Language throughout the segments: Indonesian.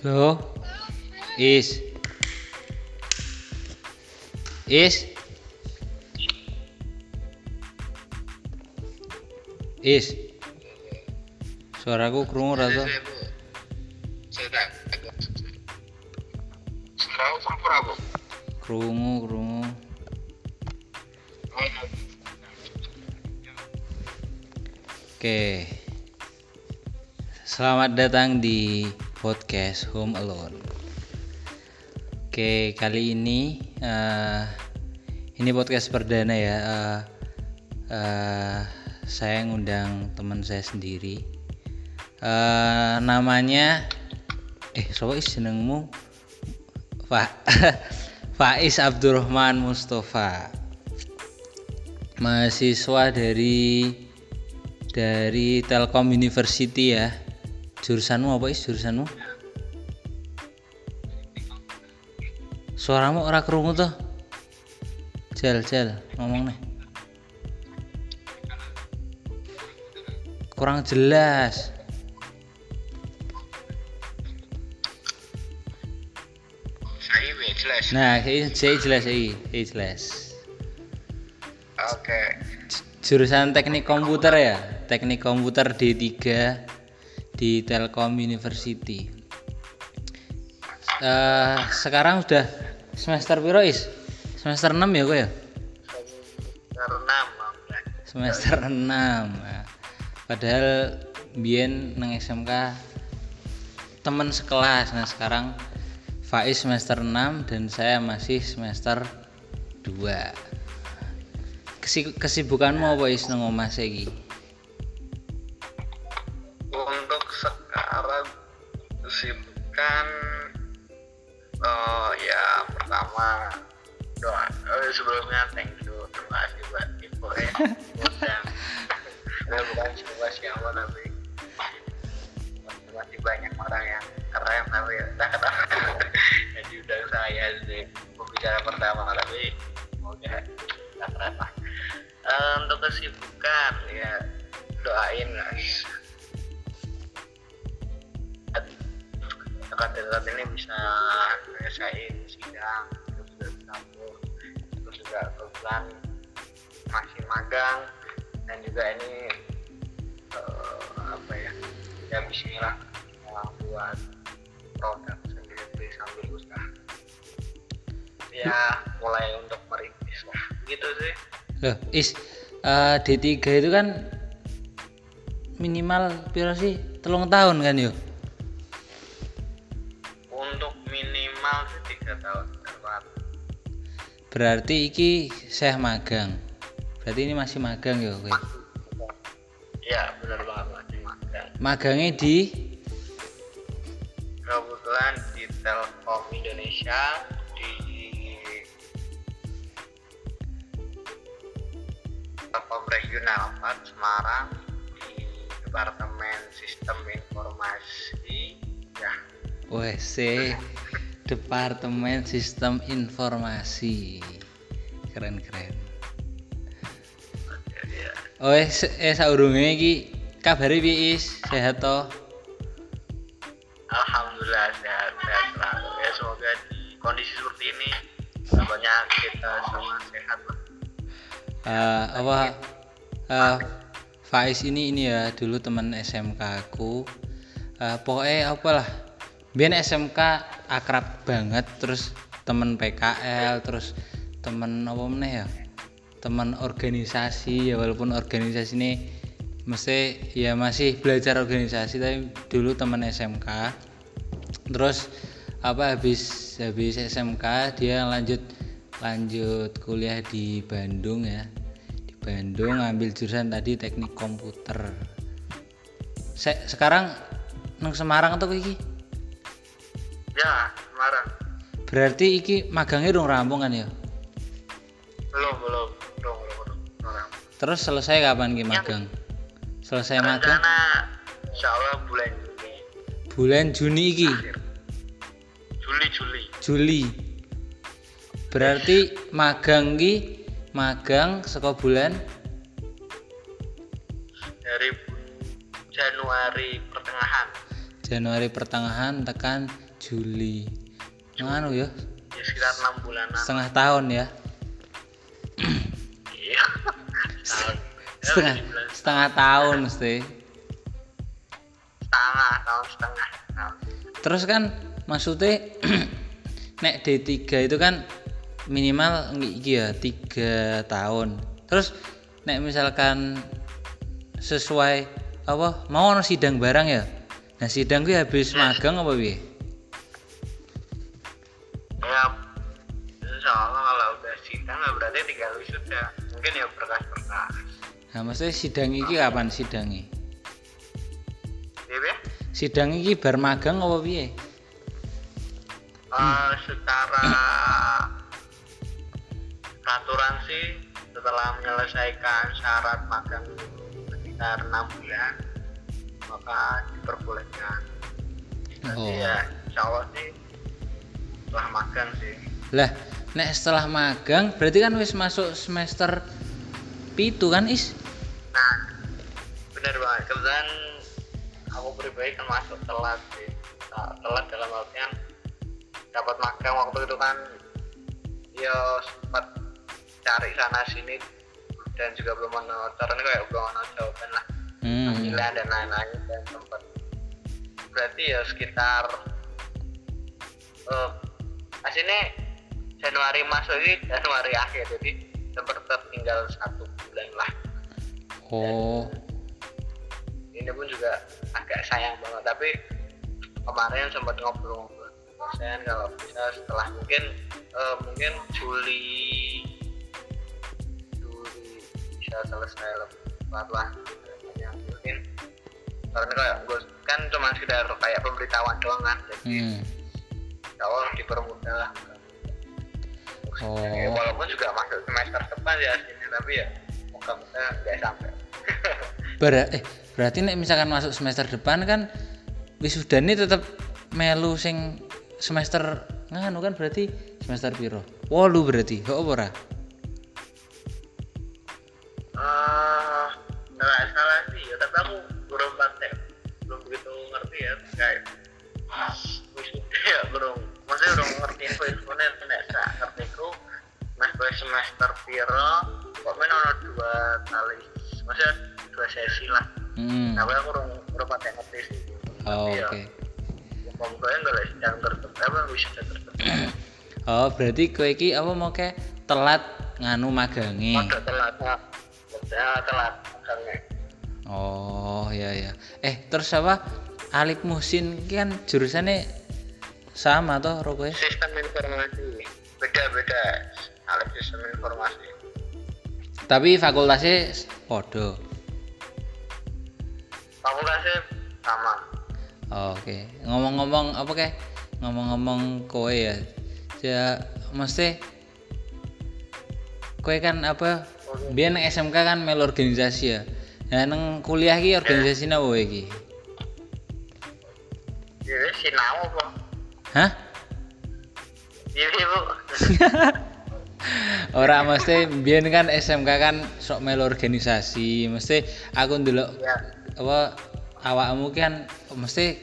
Loh. Is. Is. Is. Suaraku krungu ora to? Krungu, krungu. Oke. Selamat datang di podcast Home Alone. Oke, kali ini eh, ini podcast perdana ya. Eh, eh, saya ngundang teman saya sendiri. Eh, namanya eh siapa is jenengmu? Pak Faiz Abdurrahman Mustafa. Mahasiswa dari dari Telkom University ya. Jurusanmu apa is jurusanmu? Suaramu ora krungu tuh. Jel, jel, ngomong nih. Kurang jelas. Nah, saya saya jelas saya, saya jelas. Oke. Jurusan Teknik Komputer ya, Teknik Komputer D3 di Telkom University. Eh, sekarang udah semester piro is? Semester 6 ya kok ya? Karena mau Semester 6. Nah, padahal Bien nang SMK teman sekelas. Nah, sekarang Faiz semester 6 dan saya masih semester 2. Kesi kesibukanmu apa is nang omah saiki? Kesibukan oh ya pertama doa. Oh, sebelumnya thank you. Terima kasih buat info ya. Dan ya, bukan siapa siapa tapi masih banyak orang yang keren tapi entah kenapa yang diundang saya sih pembicara pertama tapi semoga nggak keren lah. Eh, untuk kesibukan ya doain guys dekat-dekat ini bisa ngerasain sidang terus juga campur terus juga kebetulan masih magang dan juga ini eh, apa ya ya Bismillah mau buat produk sendiri sambil usaha ya mulai untuk merintis lah gitu sih Loh, is eh, D3 itu kan minimal piro sih? Telung tahun kan yuk? Berarti iki saya magang. Berarti ini masih magang ya kowe. ya benar banget masih magang. Magangnya di? Kebetulan di Telkom Indonesia di Telkom Regional 4 Semarang di Departemen Sistem Informasi. Ya. WC Departemen Sistem Informasi. Keren-keren. ya Oh, eh, eh saurunge iki kabare piye is? Sehat toh? Alhamdulillah sehat sehat selalu ya semoga di kondisi seperti ini pokoknya kita semua sehat lah Eh, apa eh, Faiz ini ini ya dulu teman SMK aku Eh, pokoknya apalah biar SMK akrab banget terus temen PKL terus temen apa meneh ya? Teman organisasi ya walaupun organisasi ini mesti ya masih belajar organisasi tapi dulu teman SMK terus apa habis habis SMK dia lanjut lanjut kuliah di Bandung ya. Di Bandung ngambil jurusan tadi teknik komputer. Se- sekarang nang Semarang atau iki ya Semarang. Berarti iki magangnya dong rampung kan ya? Belum belum. Belum belum terus selesai kapan ki magang? Selesai magang? rencana insya Allah bulan Juni. Bulan Juni iki? Akhir. Juli Juli. Juli. Berarti magang ki magang saka bulan? Dari Januari pertengahan. Januari pertengahan tekan Juli. Nganu ya? Ya sekitar enam bulanan. Setengah tahun ya? Iya. Tahun. Ya, setengah setengah tahun mesti. Setengah tahun setengah tahun. Terus kan maksudnya nek D3 itu kan minimal iki ya tiga tahun. Terus nek misalkan sesuai apa mau ono sidang barang ya? Nah sidang gue habis magang apa piye ya insya Allah kalau udah sidang ya berarti tinggal wisuda. Mungkin ya berkas-berkas. Nah maksudnya sidang iki kapan sidangnya iya ya sidang iki bar magang apa piye? Eh, secara peraturan sih setelah menyelesaikan syarat magang sekitar enam bulan maka diperbolehkan. Oh. ya insya Allah sih setelah magang sih. Lah nek setelah magang berarti kan wis masuk semester pitu kan is? Nah benar banget kebetulan aku pribadi kan masuk telat sih. Nah, telat dalam artian dapat magang waktu itu kan ya sempat cari sana sini dan juga belum ada caranya kayak belum ada jawaban lah. Hmm. panggilan dan lain-lain dan sempat. Berarti ya sekitar eh aslinya Januari masuk ini Januari akhir jadi sempat tertinggal satu bulan lah. Oh. Ini pun juga agak sayang banget tapi kemarin sempat ngobrol-ngobrol dosen kalau bisa setelah mungkin eh, mungkin Juli Juli bisa selesai lebih cepat lah yang mungkin karena kayak gue kan cuma sekedar kayak pemberitahuan doang kan jadi hmm. Allah dipermudah lah Oh. Ya, walaupun juga masuk semester depan ya sini tapi ya moga-moga nggak sampai Ber- eh, berarti nek misalkan masuk semester depan kan wisudane tetep melu sing semester nganu kan berarti semester piro? Wolu berarti, kok apa ora? Eh, nggak salah sih ya tapi aku belum praktek belum begitu ngerti ya kayak semester piro kok main ono dua kali maksudnya dua sesi lah Hmm. tapi aku belum belum praktek ngerti sih Oh, ya, Oke. Pokoknya nggak lah yang tertentu apa wisuda tertentu Oh, berarti kowe iki apa mau ke telat nganu magangi. Masa telat ya telat makanya Oh, ya ya. Eh, terus apa? Alik Musin kan jurusannya sama toh ro kowe? sistem informasi beda-beda alat sistem informasi Tapi fakultasnya podo. fakultasnya sama Oke, ngomong-ngomong apa kayak ngomong-ngomong kowe ya, ya mesti kowe kan apa? Biar nang SMK kan melu organisasi ya. Nah nang kuliah ki organisasi apa wae iki? jadi sinau apa Hah? jadi bu Ora mesti biyen kan SMK kan sok melu organisasi, mesti aku ndelok ya apa awakmu kan mesti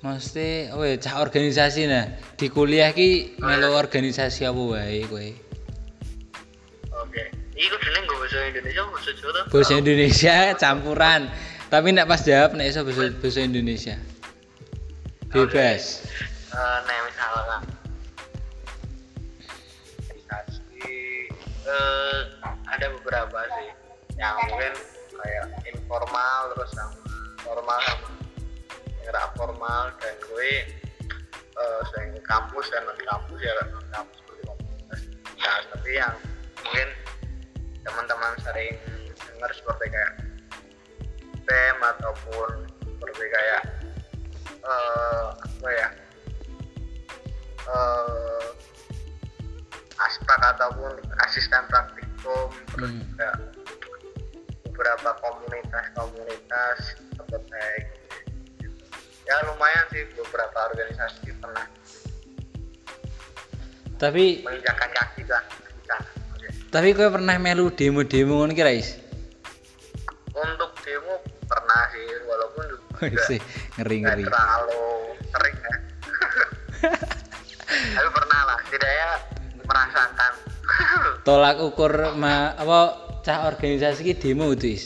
mesti apa ya cah organisasi nah. Di kuliah ki melu organisasi apa wae kowe? oke. Ini gue dulu nggak bahasa Indonesia bahasa Jawa tuh bahasa Indonesia campuran. Tapi nek pas jawab nek iso bahasa, bahasa Indonesia. Bebas. Eh, nah misalkan eh ada beberapa sih. Yang mungkin kayak informal terus yang formal sama yang formal dan gue eh sering kampus dan non kampus ya non kampus seperti komunitas nah tapi yang mungkin teman-teman sering dengar seperti kayak BEM ataupun seperti kayak eh apa ya eh aspek ataupun asisten praktikum terus Hmm. juga beberapa komunitas-komunitas seperti gitu. ya lumayan sih beberapa organisasi pernah tapi menginjakan kaki lah Oke. tapi kowe pernah melu demo-demo ngono ki Rais untuk demo pernah sih walaupun juga sih ngeri nggak ngeri terlalu sering ya setidaknya merasakan. Tolak ukur ma, apa cah organisasi ki demo itu is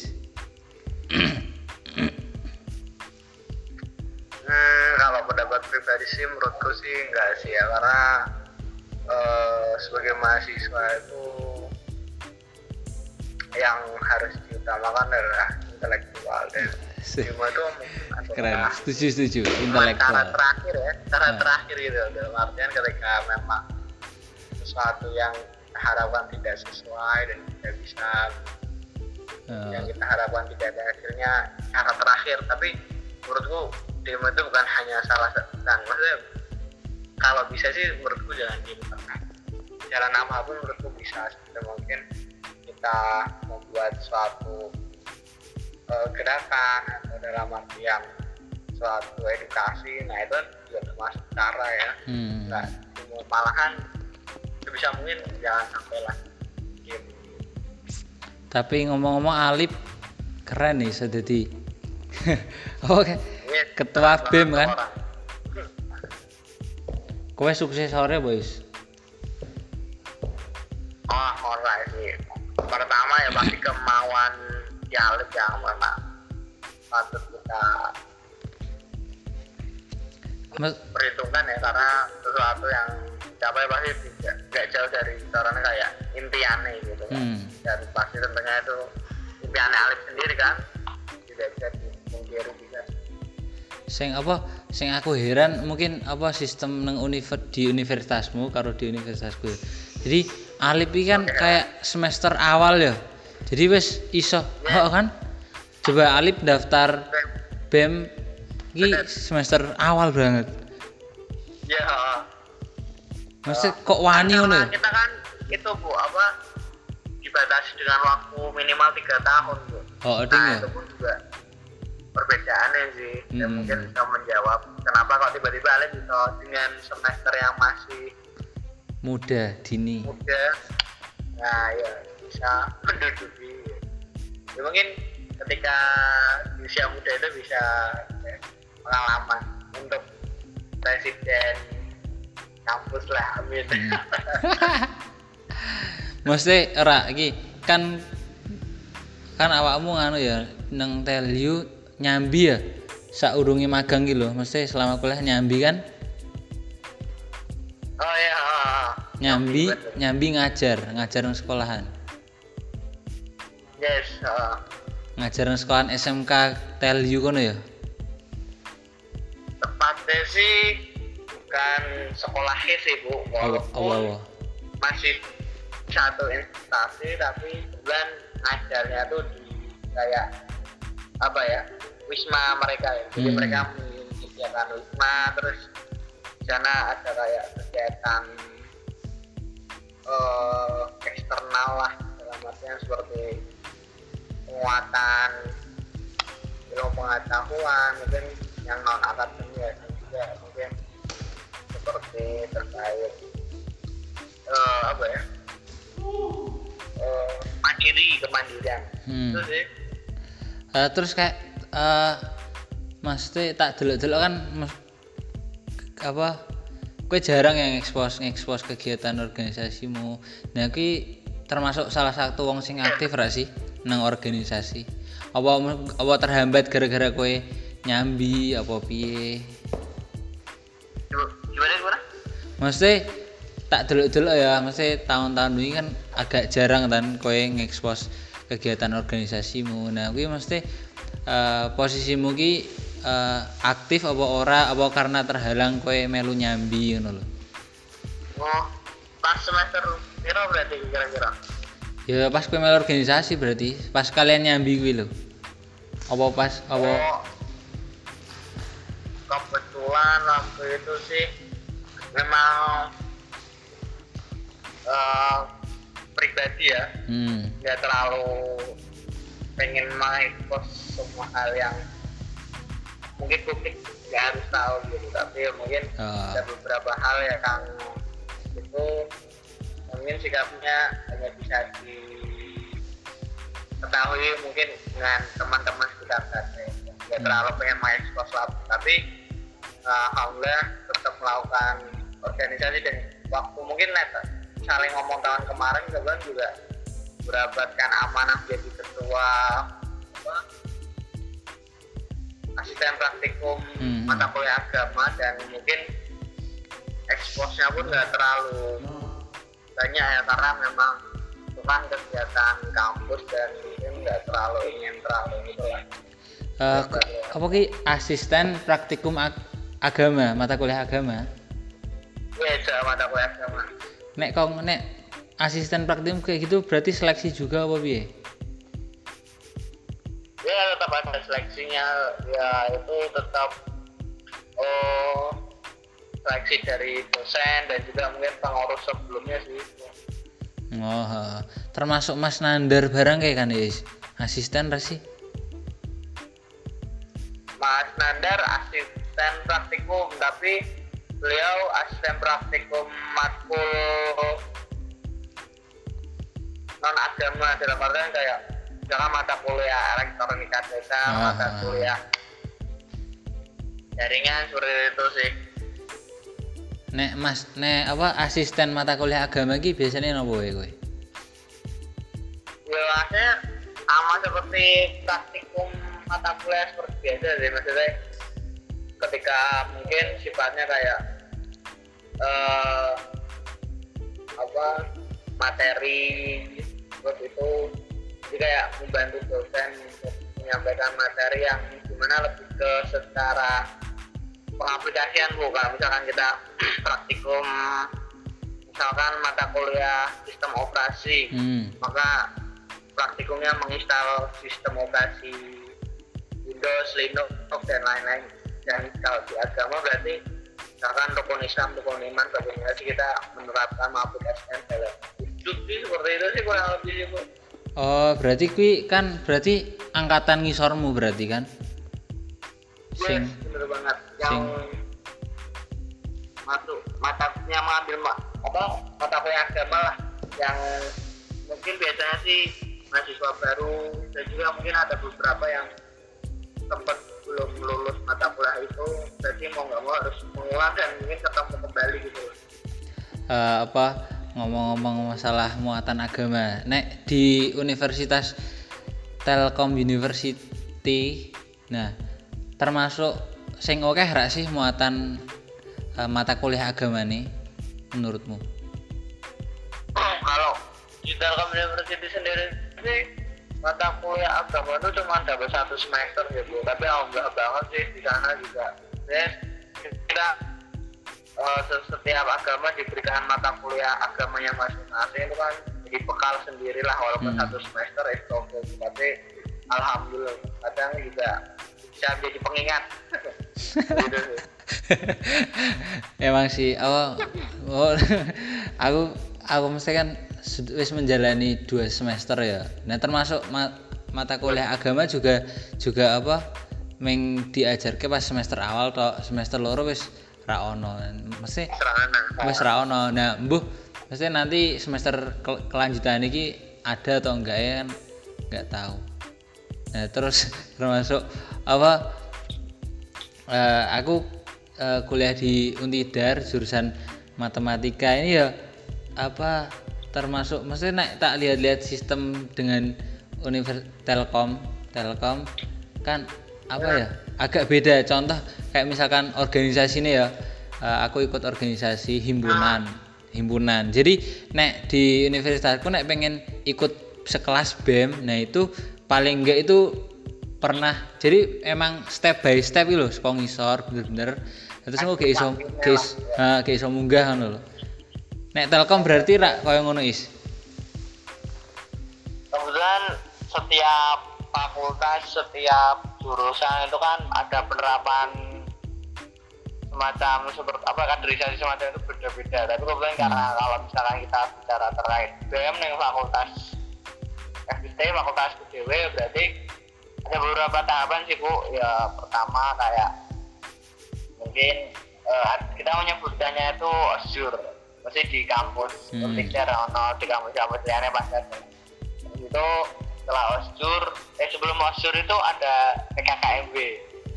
Hmm, kalau pendapat pribadi sih menurutku sih enggak sih ya karena eh, sebagai mahasiswa itu yang harus diutamakan adalah intelektual. Dan demo itu keren. setuju setuju. Cuma cara intelektual. terakhir ya cara Nah. terakhir gitu. Dalam artian ketika memang sesuatu yang kita harapkan tidak sesuai dan tidak bisa. Eh, yang kita harapkan tidak ada hasilnya cara terakhir. Tapi menurutku demo itu bukan hanya salah satu bukan maksudnya kalau bisa sih menurutku jangan demo karena jalan apa pun menurutku bisa sebisa mungkin kita membuat suatu eh, gerakan atau dalam artian suatu edukasi. Nah itu juga termasuk cara ya. Hmm. demo malahan sebisa mungkin jangan sampai lah demo tapi ngomong-ngomong Alip keren nih sudah di oke Ketua BEM kan? orang. kowe suksesore boys Oh, alright sih. Pertama ya pasti kemauan Jalib yang mana patut kita perhitungkan ya karena sesuatu yang capai pasti tidak nggak jauh dari caranya kayak impiannya gitu kan. hmm. Dan pasti tentunya itu impiannya Alif sendiri kan. Tidak bisa dipungkiri juga. sing apa? Sing aku heran mungkin apa sistem nang univer di universitasmu karo di universitasku jadi Alip iki kan kayak semester awal ya. Jadi wis iso oh, kan? Coba Alip daftar BEM. Iki semester awal banget. Ya, Maksudnya kok wani ngono? ya kita kan itu bu apa dibatasi dengan waktu minimal tiga tahun bu. oh ding nah ya itu pun juga perbedaannya sih. Dan Hmm. mungkin bisa menjawab kenapa kok tiba-tiba Alif bisa dengan semester yang masih muda dini. Muda. Nah ya bisa menduduki. Ya mungkin ketika di usia muda itu bisa ya, pengalaman untuk presiden kampus lah amin. Mesti ora iki kan kan awakmu anu ya nang Telyu nyambi ya saurunge magang ki lho. Mesti selama kuliah nyambi kan? Oh ya nyambi nyambi ngajar ngajar nang sekolahan. Yes oh. ngajar nang sekolahan SMK Telyu kono ya? Tepatnya sih bukan sekolahnya sih bu. Walaupun apa masih satu instansi tapi kebetulan ngajarnya tuh di kayak apa ya wisma mereka ya. Jadi Hmm. mereka menyediakan wisma terus sana ada kayak kegiatan eh, eksternal lah dalam artian seperti penguatan ilmu pengetahuan mungkin yang non akademik ya, juga mungkin seperti terkait eh, apa ya? Eh, mandiri kemandirian. Hmm. itu sih. Eh, terus kayak eh mesti tak delok-delok kan mas- apa kue jarang yang ekspos ekspos kegiatan organisasimu. Nah kui termasuk salah satu wong sing aktif ra sih nang organisasi. Apa apa terhambat gara-gara kue nyambi apa piye Gimana- gimana? Mesti tak delok-delok ya mesti tahun-tahun ini kan agak jarang kan kowe ngekspos kegiatan organisasimu. Nah kuwi mesti eh, posisimu ki eh, aktif apa ora apa karena terhalang kowe melu nyambi ngono lho. Oh pas semester piro berarti kira-kira? Ya pas kowe melu organisasi berarti pas kalian nyambi kuwi lho. Apa pas apa? Oh kebetulan waktu itu sih memang eh, pribadi ya. Hmm. Nggak terlalu pengen mengekspos semua hal yang mungkin publik nggak harus tahu gitu. Tapi mungkin Oh. ada beberapa hal ya kang itu mungkin sikapnya hanya bisa diketahui mungkin dengan teman-teman sekitar saja nggak Hmm. terlalu pengen mengekspos lah tapi uh, alhamdulillah tetap melakukan organisasi dan waktu mungkin net saling ngomong tahun kemarin kebetulan juga berabatkan amanah jadi ketua apa, asisten praktikum Hmm. mata kuliah agama dan mungkin eksposnya pun nggak terlalu banyak ya karena memang itu kan kegiatan kampus dan mungkin nggak terlalu ingin terlalu gitu lah. Eh, apa ki asisten praktikum ag- agama mata kuliah agama ya jawa mata kuliah agama nek kau nek asisten praktikum kayak gitu berarti seleksi juga apa piye? Ya tetap ada seleksinya. Ya itu tetap oh seleksi dari dosen dan juga mungkin pengurus sebelumnya sih. Oh termasuk Mas Nandar barang kayak kan is? Asisten sih? Mas Nandar asisten praktikum tapi beliau asisten praktikum matkul non agama dalam artian kayak misalkan mata kuliah elektronika desa Ah. mata kuliah jaringan seperti itu sih. Nek Mas nek apa asisten mata kuliah agama ki biasanya nopo kowe? Ya maksudnya sama seperti praktikum mata kuliah seperti biasa sih. Maksudnya ketika mungkin sifatnya kayak eh apa materi terus itu jadi kayak membantu dosen untuk menyampaikan materi yang gimana lebih ke secara pengaplikasian bu kalau misalkan kita praktikum misalkan mata kuliah sistem operasi hmm maka praktikumnya menginstal sistem operasi Windows, Linux, dan lain-lain. Dan kalau di agama berarti misalkan rukun Islam, rukun iman, bagaimana sih kita menerapkan mengaplikasikan dalam hidup sih seperti itu sih kurang lebih sih Bu. oh berarti kui kan berarti angkatan ngisormu berarti kan Yes, sing bener banget. Yang sing- masuk mata yang mengambil ma- apa mata kuliah agama lah yang mungkin biasanya sih mahasiswa baru dan juga mungkin ada beberapa yang sempat belum lulus mata kuliah itu berarti mau nggak mau harus mengulang dan mungkin ketemu kembali gitu. Eh, apa ngomong-ngomong masalah muatan agama. Nek di Universitas Telkom University nah termasuk sing oke ra sih muatan eh, mata kuliah agama nih menurutmu? Kalau di Telkom University sendiri sih mata kuliah agama itu cuma dapat satu semester gitu. Tapi enggak banget sih di sana juga. Ya kita se- setiap agama diberikan mata kuliah agamanya masing-masing itu kan jadi bekal sendiri lah walaupun Hmm. satu semester itu oke tapi alhamdulillah kadang juga bisa menjadi pengingat. Gitu sih. Emang sih oh, oh aku aku mesti kan wis menjalani dua semester ya. Nah termasuk ma- mata kuliah agama juga juga apa meng diajarke pas semester awal toh semester loro wis ra ono. Mesti wis ra ono. nah mbuh mesti nanti semester kel- kelanjutan ini ada atau enggak ya kan? Nggak tahu. Nah terus termasuk apa eh, aku eh, kuliah di Untidar jurusan matematika ini ya apa termasuk maksudnya nek tak lihat-lihat sistem dengan Univers Telkom Telkom kan apa ya agak beda. Contoh kayak misalkan organisasi ini ya eh, aku ikut organisasi himpunan himpunan. Jadi nek di universitasku nek pengen ikut sekelas BEM nah itu paling enggak itu pernah. Jadi emang step by step gitu loh sekolah bener-bener. Terus aku kayak iso kayak kayak iso munggah ngono lho nek telkom berarti rak kaya ngono is? Kebetulan setiap fakultas setiap jurusan itu kan ada penerapan semacam seperti apa kaderisasi semacam itu beda-beda. Tapi kebetulan karena kalau misalkan kita bicara terkait BM yang fakultas FBT fakultas PDW berarti ada beberapa tahapan sih bu. Ya pertama kayak mungkin eh, kita menyebutkannya itu osjur masih di kampus Hmm. untuk ono di kampus-kampus lainnya pas itu setelah osjur eh sebelum osjur itu ada PKKMB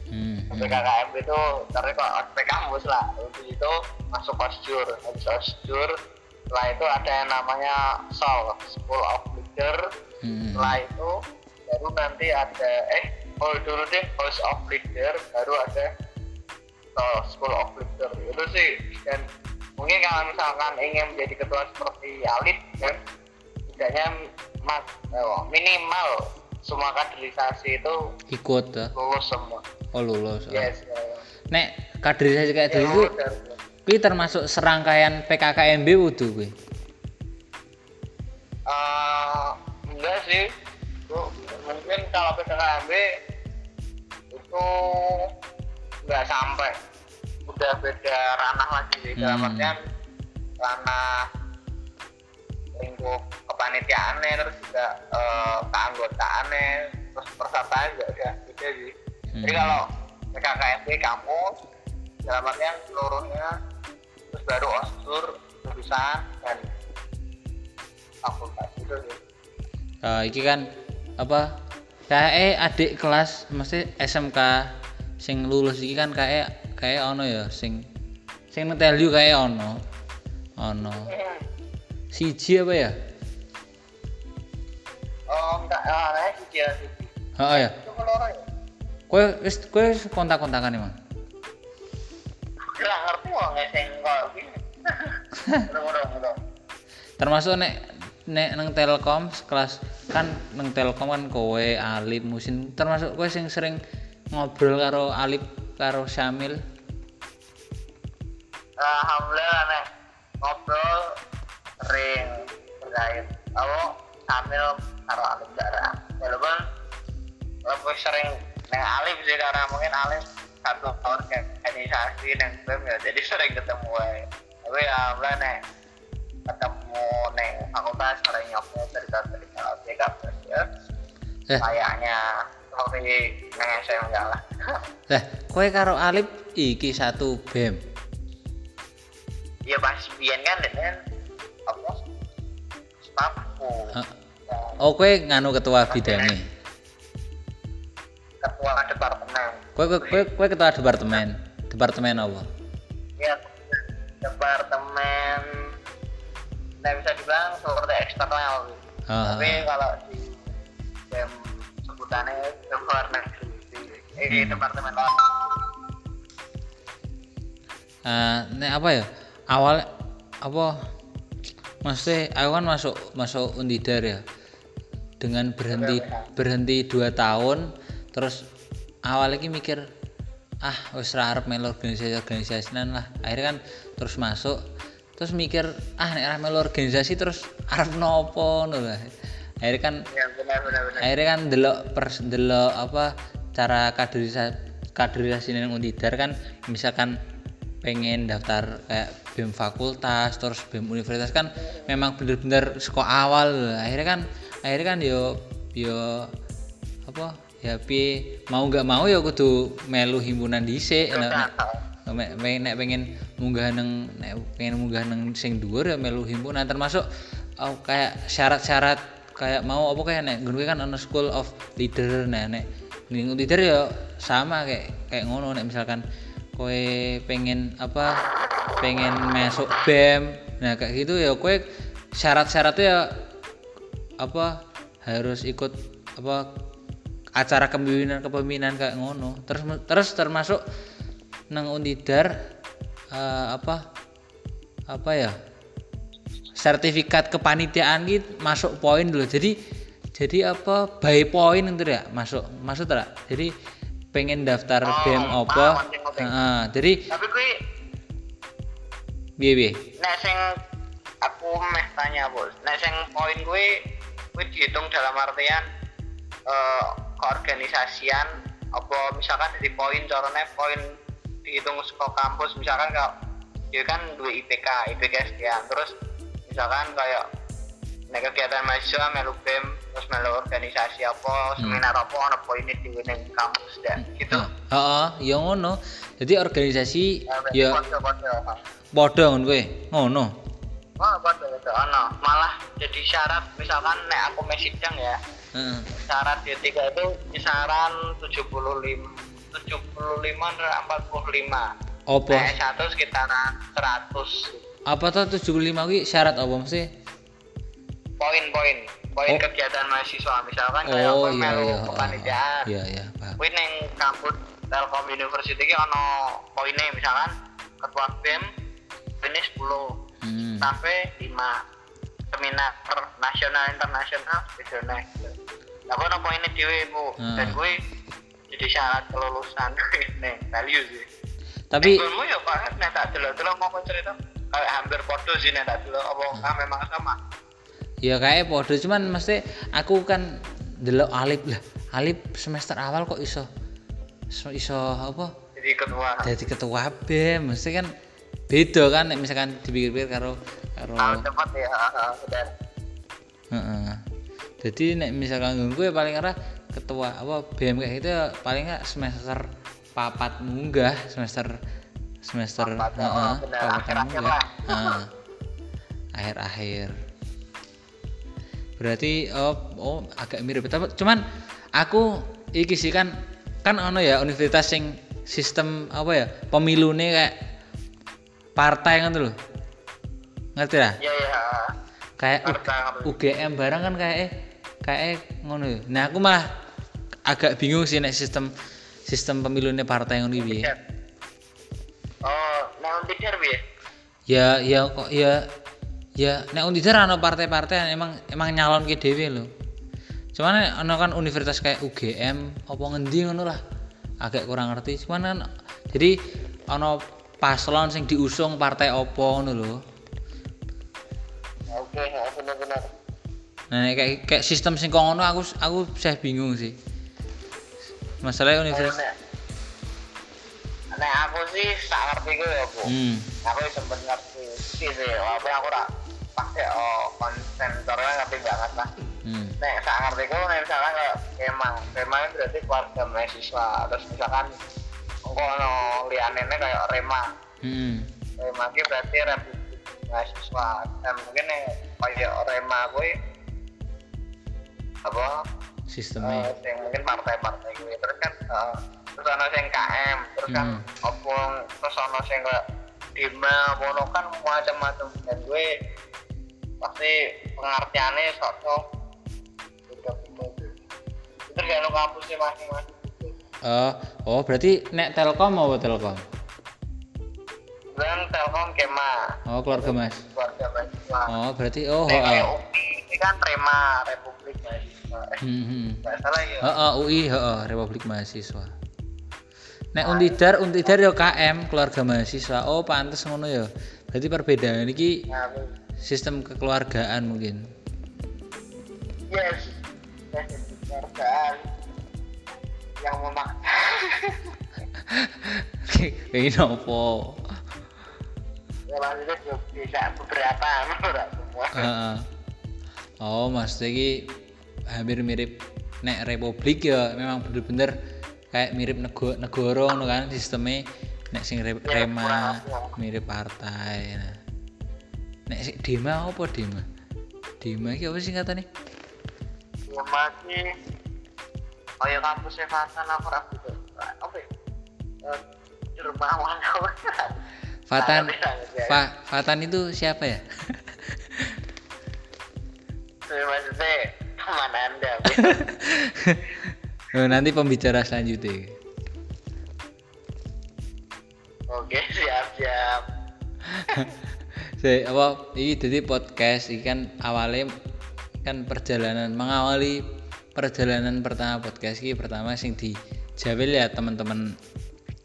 hmm. PKKMB itu karena kok ospek kampus lah habis itu masuk osjur habis osjur setelah itu ada yang namanya SOL School of Leader Hmm. setelah itu baru nanti ada eh oh dulu deh House of Leader baru ada SOL School of Leader itu sih dan mungkin kalau misalkan ingin menjadi ketua seperti Alif kan tidaknya mas, eh, minimal semua kaderisasi itu ikut ya. lulus semua oh lulus oh. yes ya, ya. nek kaderisasi kayak Ya, kuwi termasuk serangkaian PKKMB wudu kuwi Eh, enggak sih itu mungkin kalau PKKMB itu nggak sampai udah beda ranah lagi sih dalam Hmm. artian ranah lingkup kepanitiaannya terus juga eh, keanggotaannya terus persertaan juga udah beda sih jadi Hmm. kalau PKKMB kampus dalam artian seluruhnya terus baru osur jurusan dan fakultas itu sih Eh, iki kan apa kayak adik kelas mesti SMK sing lulus iki kan kayak kayak ono ya sing sing ngetel you kayak ono ono. Siji apa ya? Oh enggak. Ah nah, sih dia sih oh ya. Itu keloro ya? Wis kowe wis kontak-kontakan emang? Gila ngerti mau ngeseng kok termasuk nek nek nang Telkom kelas kan nang Telkom kan kowe Alip Musin. Termasuk kowe sing sering ngobrol karo Alip karo Syamil alhamdulillah nek. Ngobrol sering terkait aku sambil karo alim darah walaupun lebih sering neng alim sih karena mungkin alim satu organisasi neng BEM ya jadi sering ketemu wae. tapi ya alhamdulillah nek ketemu neng fakultas sering nyopnya cerita-cerita OJK ya eh. kayaknya seperti neng SM enggak lah. Lah kowe karo Alip iki satu BEM ya pas biyen kan dengan apa stafku oh kowe nganu ketua bidangnya? Ketua departemen. Kowe kowe kowe, kowe ketua departemen. Departemen apa? Ya departemen. Nah bisa dibilang seperti eksternal. Ah, tapi kalau di BEM sebutannya BEM luar negeri. Eh Hmm. departemen luar. Eh, nek apa ya awal apa maksudnya aku kan masuk masuk undidar ya. Dengan berhenti berhenti dua tahun terus awal lagi mikir ah wis ra arep melu organisasi organisasian lah. Akhirnya kan terus masuk terus mikir ah nek ra melu organisasi terus arep nopo ngono lah. Akhirnya kan ya benar benar benar. akhirnya kan delok pers delok apa cara kaderisasi kaderisasi nang Undidar kan misalkan pengen daftar kayak BEM fakultas terus BEM universitas kan memang bener-bener sekolah awal. Akhirnya kan akhirnya kan yo yo apa ya pi mau nggak mau ya kudu melu himpunan dhisik. Nek nek- nek pengen munggah neng nek pengen munggah neng sing dhuwur ya melu himpunan. Termasuk oh, kayak syarat-syarat kayak mau apa kayak nek gue kan ono school of leader. Nah nek leader ya sama kayak kayak ngono. Nek misalkan kowe pengen apa pengen masuk BEM. Nah kayak gitu ya kowe syarat-syaratnya ya apa harus ikut apa acara kepemimpinan kepemimpinan kayak ngono. Terus terus termasuk nang Undidar eh, apa apa ya sertifikat kepanitiaan gitu masuk poin dulu jadi jadi apa by point itu ya masuk masuk tidak jadi pengen daftar Oh, BEM apa. Heeh, jadi tapi kui biye biye nek sing aku meh tanya bos. Nek sing poin gue gue dihitung dalam artian eh keorganisasian apa misalkan dari poin caranya poin dihitung ke kampus misalkan kalau dia kan dua IPK IPK sekian. Terus misalkan kayak nek kegiatan mahasiswa melu BEM terus melu organisasi apa seminar apa ono poinnya di ning kampus dan gitu. Heeh ya ngono. Jadi organisasi ya. Padha ngono kowe ngono. Oh, betul betul. Ono, malah jadi syarat misalkan nek aku mes sidang ya, heeh. Syarat D3 itu kisaran 75 75 dan 45 Apa? Nah, S1 sekitaran 100 Apa tuh 75 kuwi? Syarat apa mesti? poin-poin poin. Oh. kegiatan mahasiswa. Misalkan kayak Oh kowe iya melu iya. kepanitiaan. Iya iya, kuwi ning kampus Telkom University iki ono poinnya. Misalkan ketua BEM ini 10 Hmm. sampai 5 seminar nasional internasional bedone lah kono poinnya dhewe bu Hmm. dan gue jadi syarat kelulusan nih value sih Tapi Gue ya pak nek tak delok-delok mau cerita kayak hampir podo sih nek tak delok apa Hmm. memang sama ya kayak podo cuman mesti aku kan delok alip lah. Alip semester awal kok iso iso, iso apa? jadi ketua Jadi ketua BEM mesti kan beda kan misalkan dipikir-pikir karo karo tahu cepat ya ah, ah, udah Heeh. Jadi nek misalkan gue paling arah ketua apa BM kayak gitu ya paling nggak semester papat munggah semester semester Papat, heeh, oh, benar. munggah. lah. Heeh. Akhir-akhir. Berarti oh, oh agak mirip tapi cuman aku iki sih kan kan ono ya universitas sing sistem apa ya pemilune kayak partai kan loh ngerti lah iya ya kayak U-? UGM barang kan kayak eh kayak ngono ya. Nah, aku malah agak bingung sih nek sistem sistem pemilunya partai ngono iki. oh neon tidur bi Ya ya kok ya ya nek Undidar ana partai-partai yang emang emang nyalon ke dhewe lho. Cuman ana kan universitas kayak UGM apa ngendi ngono lah. Agak kurang ngerti. Cuman kan jadi ana paslon sing diusung partai opo ngono lho. oke ya, benar-benar Nah, kayak kayak sistem sing kok ngono aku aku saya bingung sih. Masalahnya universitas nek nek aku sih sak ngerti gue ya bu Hmm. aku sempet ngerti sih sih tapi aku rak pakai oh konsentornya ngerti banget lah Hmm. nek sak ngerti gue nek misalkan kayak kemang itu berarti keluarga mahasiswa terus misalkan engko ono lianene kayak rema. Hmm. rema ki berarti republik mahasiswa. Dan mungkin nek kayak rema gue apa? Sistemnya. Eh, sing mungkin partai-partai gue terus kan eh, terus ana sing KM terus kan Hmm. terus ana sing kayak Dima mono kan macam-macam. Dan gue pasti pengertiannya sok-sok. Beda-beda itu tergantung kampusnya masing-masing Oh, oh berarti nek Telkom apa Telkom? dan Telkom Kema Oh, keluarga Mas. keluarga mahasiswa Oh, berarti oh, Nek oh, oh. UPI ini kan Rema Republik Mahasiswa eh Hmm, hmm. salah ya Oh, oh, UI, oh, Republik Mahasiswa. Nek Untidar, Untidar ya KM, keluarga mahasiswa. Oh, pantes ngono ya. Berarti perbedaan ini nah, sistem kekeluargaan mungkin. yes yes keluargaan yang memaksa Kayak nopo? ya maksudnya bisa beberapa ora semua Heeh. Oh, Mas iki hampir mirip nek Republik ya memang bener-bener kayak mirip nego negara ngono kan sistemnya nek sing re- Ya, Rema kurang. mirip partai. Nah. Nek sing Dema apa Dema? Dema iki apa sih katanya? ya oh ya kampusnya Fatan aku ragu tuh apa ya Eh, Dermawan apa Fatan. Fa, Fatan itu siapa ya? Itu maksudnya teman anda Oh, nanti pembicara selanjutnya. oke siap siap Saya apa ini jadi podcast ini kan awalnya kan perjalanan mengawali perjalanan pertama podcast ini pertama sing di Jawel ya teman-teman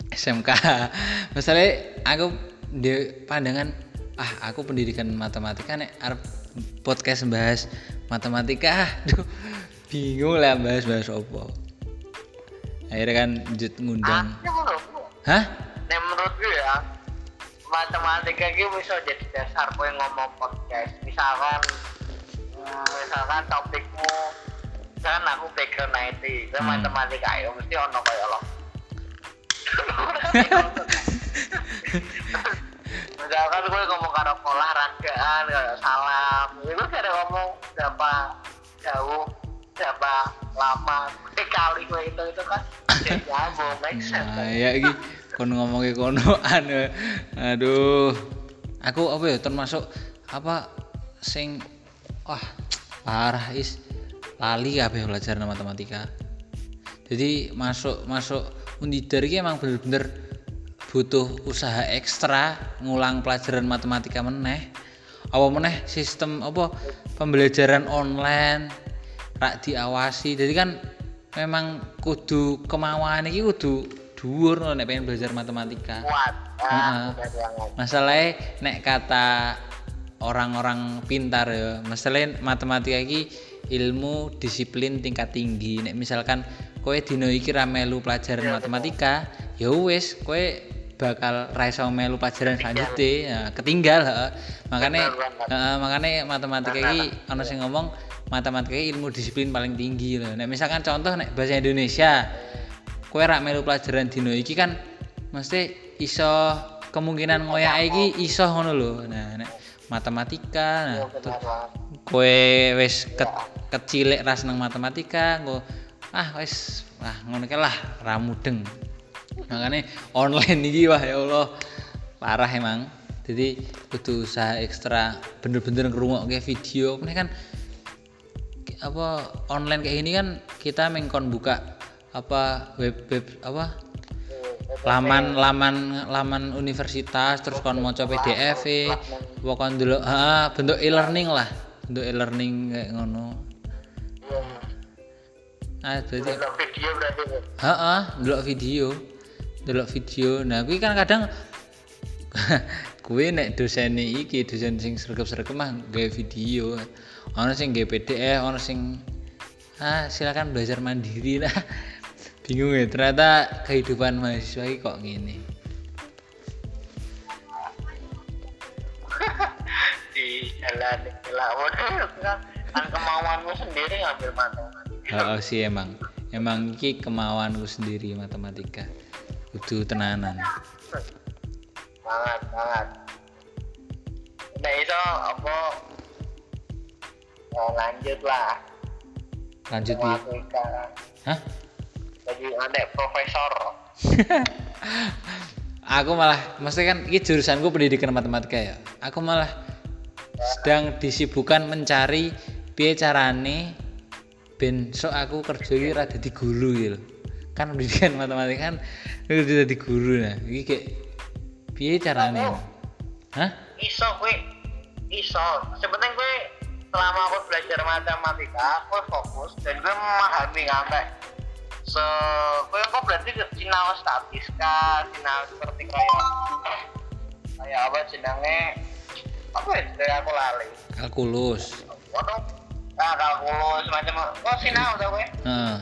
SMK. Misalnya aku di pandangan ah aku pendidikan matematika nek arep podcast bahas matematika. Aduh bingung lah bahas bahas apa. Akhirnya kan lanjut ngundang. Hah? Nah menurut gue ya matematika itu bisa jadi dasar gue ngomong podcast. Misalkan, misalkan topikmu, misalkan aku background IT, itu Hmm. matematika ya mesti ono kayak lo. misalkan gue ngomong karo olahragaan kayak salam, itu gak ada ngomong berapa jauh berapa lama kali gue itu itu kan jadi nyambung make sense Nah, ya iki kon ngomongke konoan. ya. Aduh. Aku apa ya termasuk apa sing wah parah is lali kabeh belajar matematika. Jadi masuk masuk Undidar iki emang bener-bener butuh usaha ekstra ngulang pelajaran matematika meneh. Apa meneh sistem apa pembelajaran online rak diawasi. Jadi kan memang kudu kemauan iki kudu dhuwur nek pengen belajar matematika. kuat ah Masalahnya nek kata orang-orang pintar ya, masalahnya matematika iki ilmu disiplin tingkat tinggi. Nek misalkan kowe dino iki ra melu pelajaran matematika, ya wis kowe bakal ra iso melu pelajaran selanjutnya, ya, ketinggal heeh. Makane Bener banget. heeh, makane matematika iki ana sing ngomong matematika ilmu disiplin paling tinggi loh. Nek misalkan contoh nek bahasa Indonesia, kowe rak melu pelajaran dino iki kan mesti iso kemungkinan ngoyak iki iso ngono lho. Nah, nek matematika nah Iya, kowe wis ke, kecilik ras nang matematika engko ah wis wah ngono lah ra mudeng. Makanya online iki wah ya Allah parah emang. Jadi kudu usaha ekstra bener-bener ngerungokke video. Ini kan apa online kayak gini kan kita mengkon buka apa web web apa laman laman laman universitas terus kon maca PDF e pokok ndelok ha bentuk e-learning lah bentuk e-learning kayak ngono ah berarti Delok video berarti heeh ndelok video. Ndelok video. Nah kuwi kan kadang kuwi nek dosen iki dosen sing sregep-sregep mah gawe video. Ana sing gawe PDF ana sing ah silakan belajar mandiri lah. Bingung ya ternyata kehidupan mahasiswa ini kok gini di jalan dilawan kan kemauanmu sendiri ngambil matematika. Oh, sih emang. Emang iki kemauanku sendiri matematika. Kudu tenanan. Banget banget. Udah iso apa? Oh, lanjut lah. Lanjut di hah? Jadi ada profesor. Aku malah mesti kan ini jurusanku pendidikan matematika ya. Aku malah sedang disibukkan mencari piye carane ben sok aku kerja iki rada di guru lho. kan pendidikan matematika kan udah di guru nah. Iki kayak piye carane? Hah? Iso gue iso. Sebenarnya gue selama aku belajar matematika gue fokus dan gue memahami sampai se gue kok berarti sinau statistika sinau seperti kayak kayak apa jenenge? Apa ya dari aku lali. Kalkulus. Waduh nah kalkulus macam kok sinau tau gue Heeh.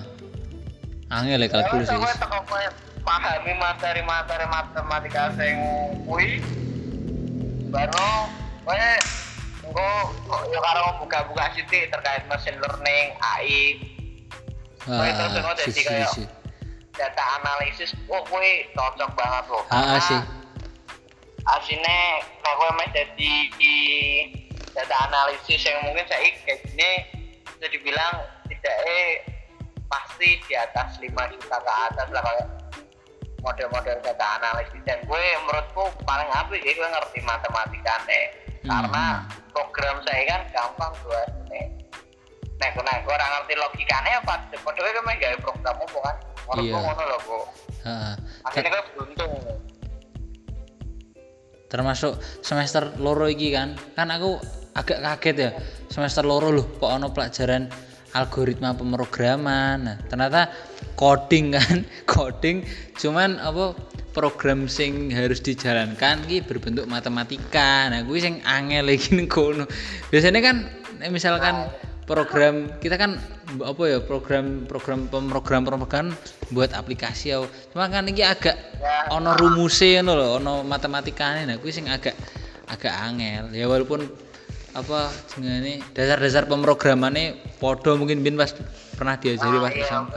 angel ya kalkulus gue sih. teko gue pahami materi-materi matematika sing kuwi. Baru gue gue yo karo buka-buka sitik terkait machine learning AI Wah, terus ngono sih, jadi kayak data analisis. Oh kuwi cocok banget loh. Ah, ah, sih. asine nek kowe meh jadi data analisis yang mungkin saya kayak gini bisa dibilang tidak eh pasti di atas 5 juta ke atas lah kayak model-model data analisis. Dan gue menurutku paling apik ya gue ngerti matematika nih Hmm. karena program saya kan gampang gue nih nek nek gue orang ngerti logikanya apa? Padahal gue main gawe program apa kan? Menurutku Iya. ngono loh bu. Akhirnya gue beruntung. Termasuk semester loro iki kan? Kan aku agak kaget ya semester loro loh kok ono pelajaran algoritma pemrograman. Nah ternyata coding kan coding cuman apa program sing harus dijalankan ki berbentuk matematika. Nah gue sing angel lagi kono. Biasanya kan misalkan program kita kan apa ya program program pemrogram pemrogram buat aplikasi ya. Cuma kan ini agak ono rumusnya lho ono matematikane. Nah kuwi sing agak agak angel. Ya walaupun apa jenenge dasar-dasar pemrogramannya podo mungkin bin pas pernah diajari Ah, pas iya, SMK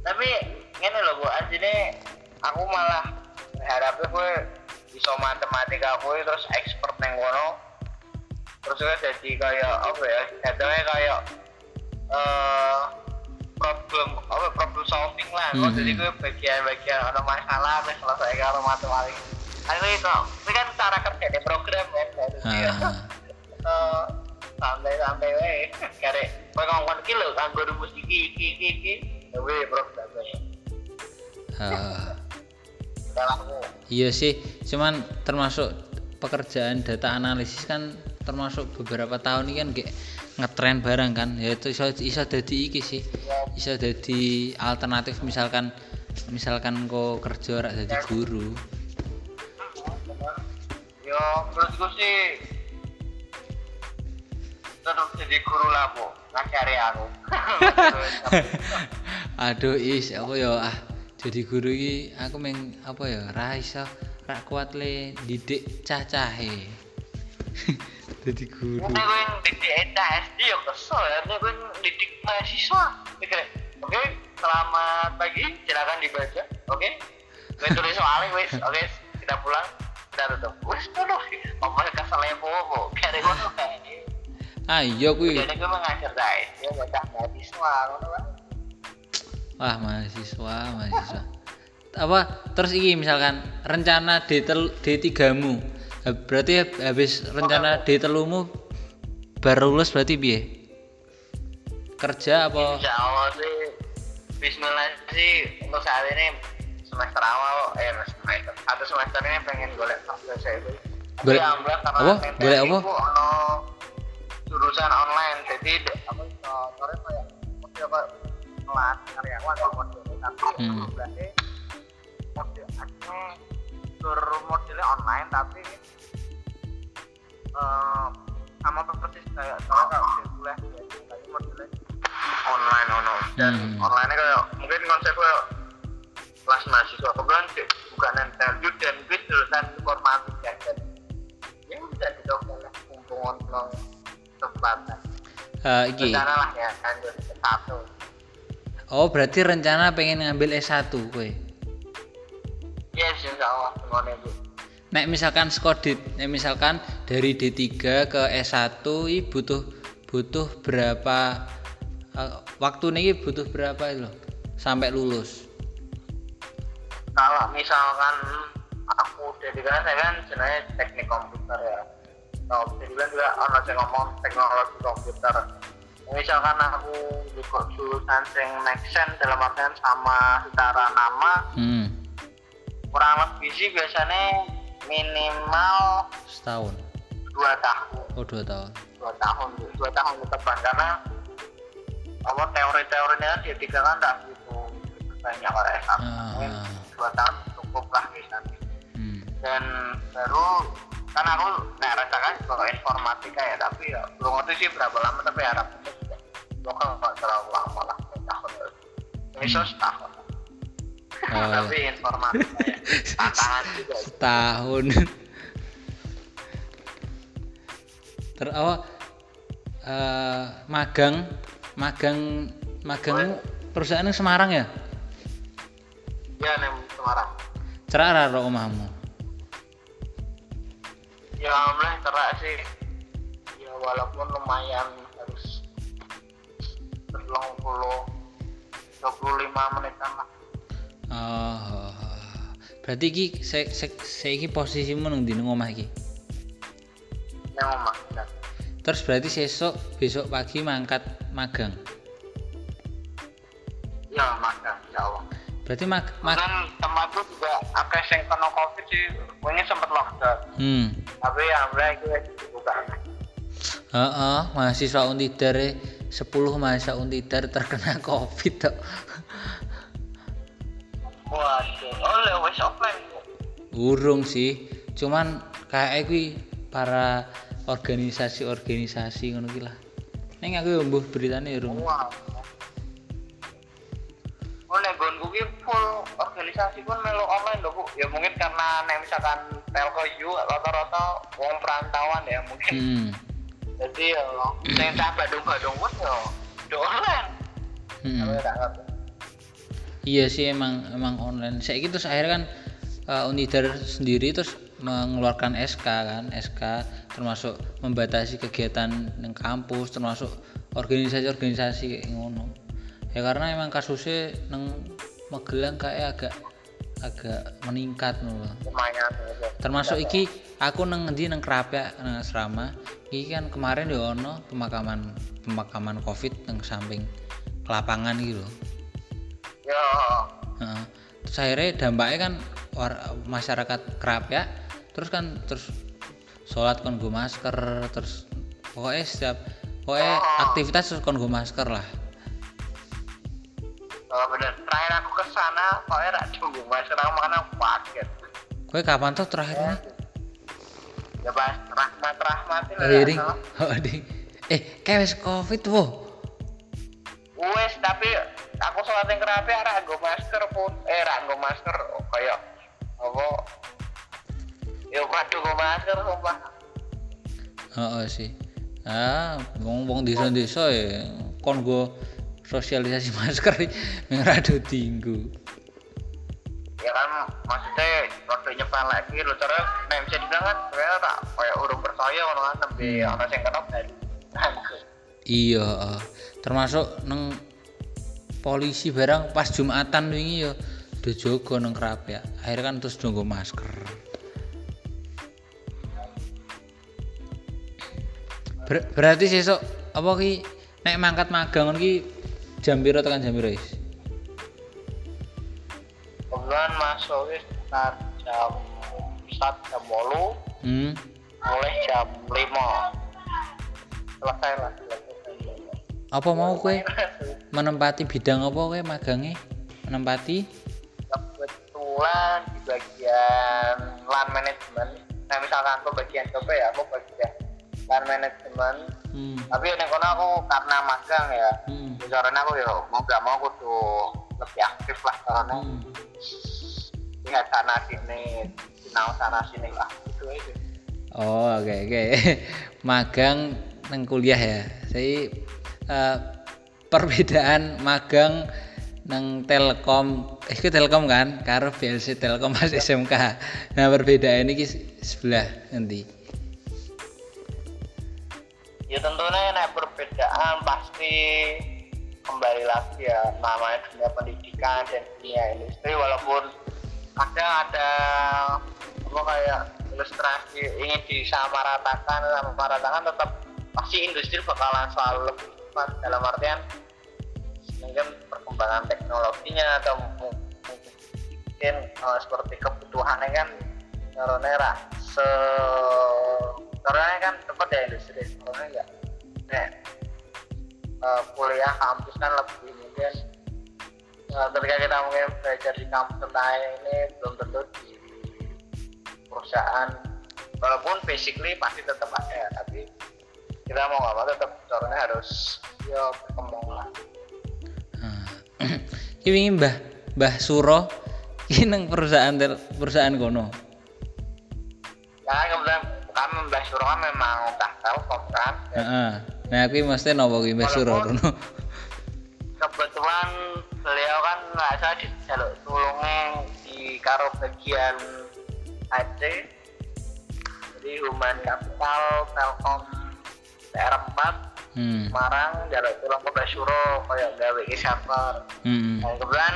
tapi ini loh bu aslinya aku malah berharapnya gue bisa matematika gue terus expert neng kono. Terus maksudnya jadi kayak apa ya jatuhnya kayak eh problem apa problem solving lah. Hmm, hmm. jadi hmm. gue bagian-bagian ada masalah nih selesai kalau matematik Akhirnya itu, ini kan cara kerja di program kan dia. Ah, Eh, santai-santai wae. Karek kowe ngomong iki lho kanggo rumus iki iki iki iki. Ya weh program wae. ah. Iya sih, cuman termasuk pekerjaan data analisis kan termasuk beberapa tahun ini kan kayak ngetren barang kan ya itu iso iso dadi iki sih iso dadi alternatif misalkan misalkan kok kerja ora dadi guru Yo menurutku sih tetap jadi guru lah bu. Ngajari aku. Aduh is aku ya? Ah jadi guru iki aku meng apa ya? Ra iso ra kuat le didik cah-cahe. Jadi guru. Ini gue yang didik SD ya kesel ya. Ini gue yang didik mahasiswa. Oke, oke selamat pagi. Silakan dibaca oke. Gue tulis soalnya wes oke kita pulang wes dulu apa keselnya bu bu kari gue tuh kayak ini ah iya kuwi jadi gue mengajar guys dia bocah mahasiswa ngono Wah, mahasiswa, mahasiswa. Apa terus iki misalkan rencana D tel, D3-mu. Ha- Berarti habis rencana D telumu baru lulus berarti piye? Kerja apa? Insya Allah sih Bismillah sih untuk saat ini semester awal eh semester satu semester ini pengen golek saya itu Golek- karena apa? Golek apa? ono jurusan online jadi itu sore kayak model apa kelas karyawan atau tapi Hmm. berarti model tur modelnya online tapi eh sama persis kayak soalnya kalau dia kuliah jadi kayak modelnya online ono dan Hmm. online kayak mungkin konsepnya kelas mahasiswa kebetulan bukan NTLU dan gue jurusan informatika dan ya bisa dicoba lah mumpung ono kesempatan Eh, iki. rencana lah ya kan jadi satu Oh, berarti rencana pengen ngambil S1 kowe. yes insya Allah semuanya itu Nek misalkan skodit, nek misalkan dari D3 ke S1 i butuh butuh berapa eh, waktu nih butuh berapa itu loh sampai lulus? Kalau misalkan aku jadi kan saya kan sebenarnya teknik komputer ya. Kalau jadi kan juga orang yang ngomong teknologi komputer. Misalkan aku juga jurusan yang make sense dalam artian sama secara nama Hmm, kurang lebih sih biasanya minimal setahun. dua tahun. Oh, dua tahun. dua tahun dua tahun ke depan karena apa teori-teorinya dia tiga kan tak banyak oleh S1 Ah. mungkin dua tahun cukup lah misalnya Hmm. dan baru kan aku nah rasakan kalau informatika ya tapi ya belum ngerti sih berapa lama tapi harapnya juga lokal nggak terlalu lama lah setahun ini so setahun Oh, tapi informatika ya tantangan juga Setahun. Ter apa? eh, magang, magang, magang perusahaan yang Semarang ya? Ya nih Semarang Cerak ra ro omahmu. ya alhamdulillah cerak sih ya walaupun lumayan harus berlong puluh dua puluh lima menitan lah Oh. Berarti iki se, se, saiki posisimu nang nang omah iki? yang omah Terus berarti sesuk besok pagi mangkat magang. ya makan insya Allah Berarti mag dan tempatku juga akeh sing kena covid sih pokoknya sempet lockdown hmm. tapi ya alhamdulillah itu dibuka Heeh, mahasiswa Untidar e 10 mahasiswa Untidar terkena Covid tok. waduh oh lho wis offline Urung sih, cuman kayak kuwi para organisasi-organisasi ngono ki lah. Ning aku yo mbuh beritane urung. wow Nek gonku ki full organisasi pun melu online lho, Bu. Ya mungkin karena nek misalkan telco you rata-rata wong perantauan ya mungkin. Hmm. Jadi ya sing tak Bandung-Bandung pun ya do online. hmm. Iya sih emang emang online. Saya terus akhirnya kan uh, Unidar sendiri terus mengeluarkan SK kan SK termasuk membatasi kegiatan di kampus termasuk organisasi-organisasi ngono ya karena emang kasusnya neng Magelang kayak agak agak meningkat loh lumayan gitu. termasuk iki aku neng ngendi neng kerapia neng asrama. Iki kan kemarin ya ono pemakaman pemakaman covid neng samping lapangan gitu loh ya. Heeh. terus akhirnya dampaknya kan war- masyarakat kerapia terus kan terus sholat kon gue masker terus pokoknya setiap pokoknya aktivitas terus kon gue masker lah oh, bener terakhir aku ke sana pokoknya rak tunggu mas aku kaget Kowe kapan tuh terakhirnya? ya pas rahmat rahmat itu Oh ding. Oh ding. Eh, kayak wis covid wo. wes tapi aku sholat yang kerapi rak gue masker pun eh rak gue masker oh, kayak apa ya waduh gue masker sumpah Heeh sih. Ah, wong wong desa-desa ya kon go sosialisasi masker yang rada tinggu. ya kan maksudnya waktu nyepan lagi lu cara nah bisa dibilang kan sebenarnya tak kayak urung percaya ono kan tapi Hmm. ono sing kena baru Iya, eh. termasuk neng polisi barang pas Jumatan wingi ya udah jogo neng kerap ya. Akhirnya kan terus nunggu masker. Ber- berarti sesuk apa ki nek mangkat magang ki jam piro tekan jam piro is? kebetulan masuk wis sekitar jam sat jam bolu Hmm. mulai jam lima selesai lah Apa mau kue menempati bidang apa kue magangnya? Menempati? kebetulan di bagian land management nah misalkan aku bagian coba ya aku bagian land management Hmm. tapi yang kono aku karena magang ya Hmm. caranya aku ya mau gak mau kudu lebih aktif lah karena Hmm. lihat sana sini sinau sana sini lah itu aja Oh oke oke magang neng kuliah ya. Saya eh, perbedaan magang neng Telkom, eh itu Telkom kan, karo BLC Telkom pas SMK. Nah perbedaan ini sebelah nanti. Ya tentunya nek perbedaan pasti kembali lagi ya namanya dunia pendidikan dan dunia industri walaupun kadang ada apa kayak ilustrasi ingin disamaratakan samaratakan tetap pasti industri bakalan selalu lebih cepat. Dalam artian mungkin perkembangan teknologinya atau mungkin eh, seperti kebutuhannya kan nera se karena kan cepat ya industri karena enggak nek eh, kuliah kampus kan lebih mungkin eh, ketika kita mungkin belajar di kampus tentang ini belum tentu di perusahaan. Walaupun basically pasti tetap ada tapi kita mau nggak mau tetap caranya harus ya berkembang lah. Ki wingi Mbah Mbah Suro neng perusahaan perusahaan kono. karena kemudian kami Mbah Suro kan memang udah telkom kan Heeh. Nah aku mesti nopo ki Mbah Suro kebetulan beliau kan nggak saya di jalur tulungnya di karo bagian IT jadi Human Capital Telkom PR4 Hmm. Semarang jalur tulung ke Basuro kayak gawe server Hmm. dan kebetulan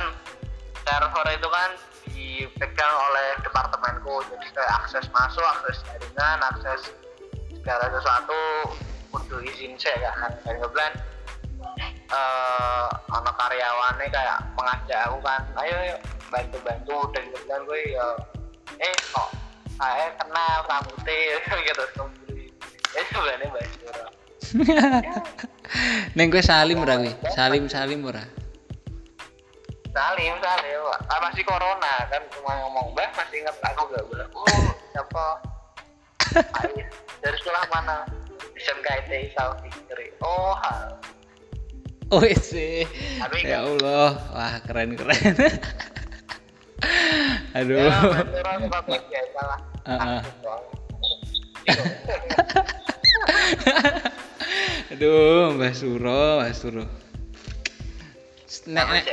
server itu kan dipegang oleh departemenku. Jadi kayak akses masuk akses jaringan akses segala sesuatu untuk izin saya kan? Dan kebetulan eh anak karyawannya kayak mengajak aku kan ayo yuk bantu bantu dan kebetulan gue ya. Eh kok saya kenal rambutnya gitu eh sebenarnya basuro Neng kowe Salim ora? Salim Salim ora? Salim, Salim. Ah, masih corona kan cuma ngomong, "Mbah, masih ingat aku gak?" bilang, "Oh, siapa?" Ayo, dari sekolah mana? SMK ITI South Fikri. Oh, hal. Oh sih. Ya Allah, wah keren keren. Aduh. Ya, doang. Aduh, Mbah Suro, Mbah Suro. Nek, nek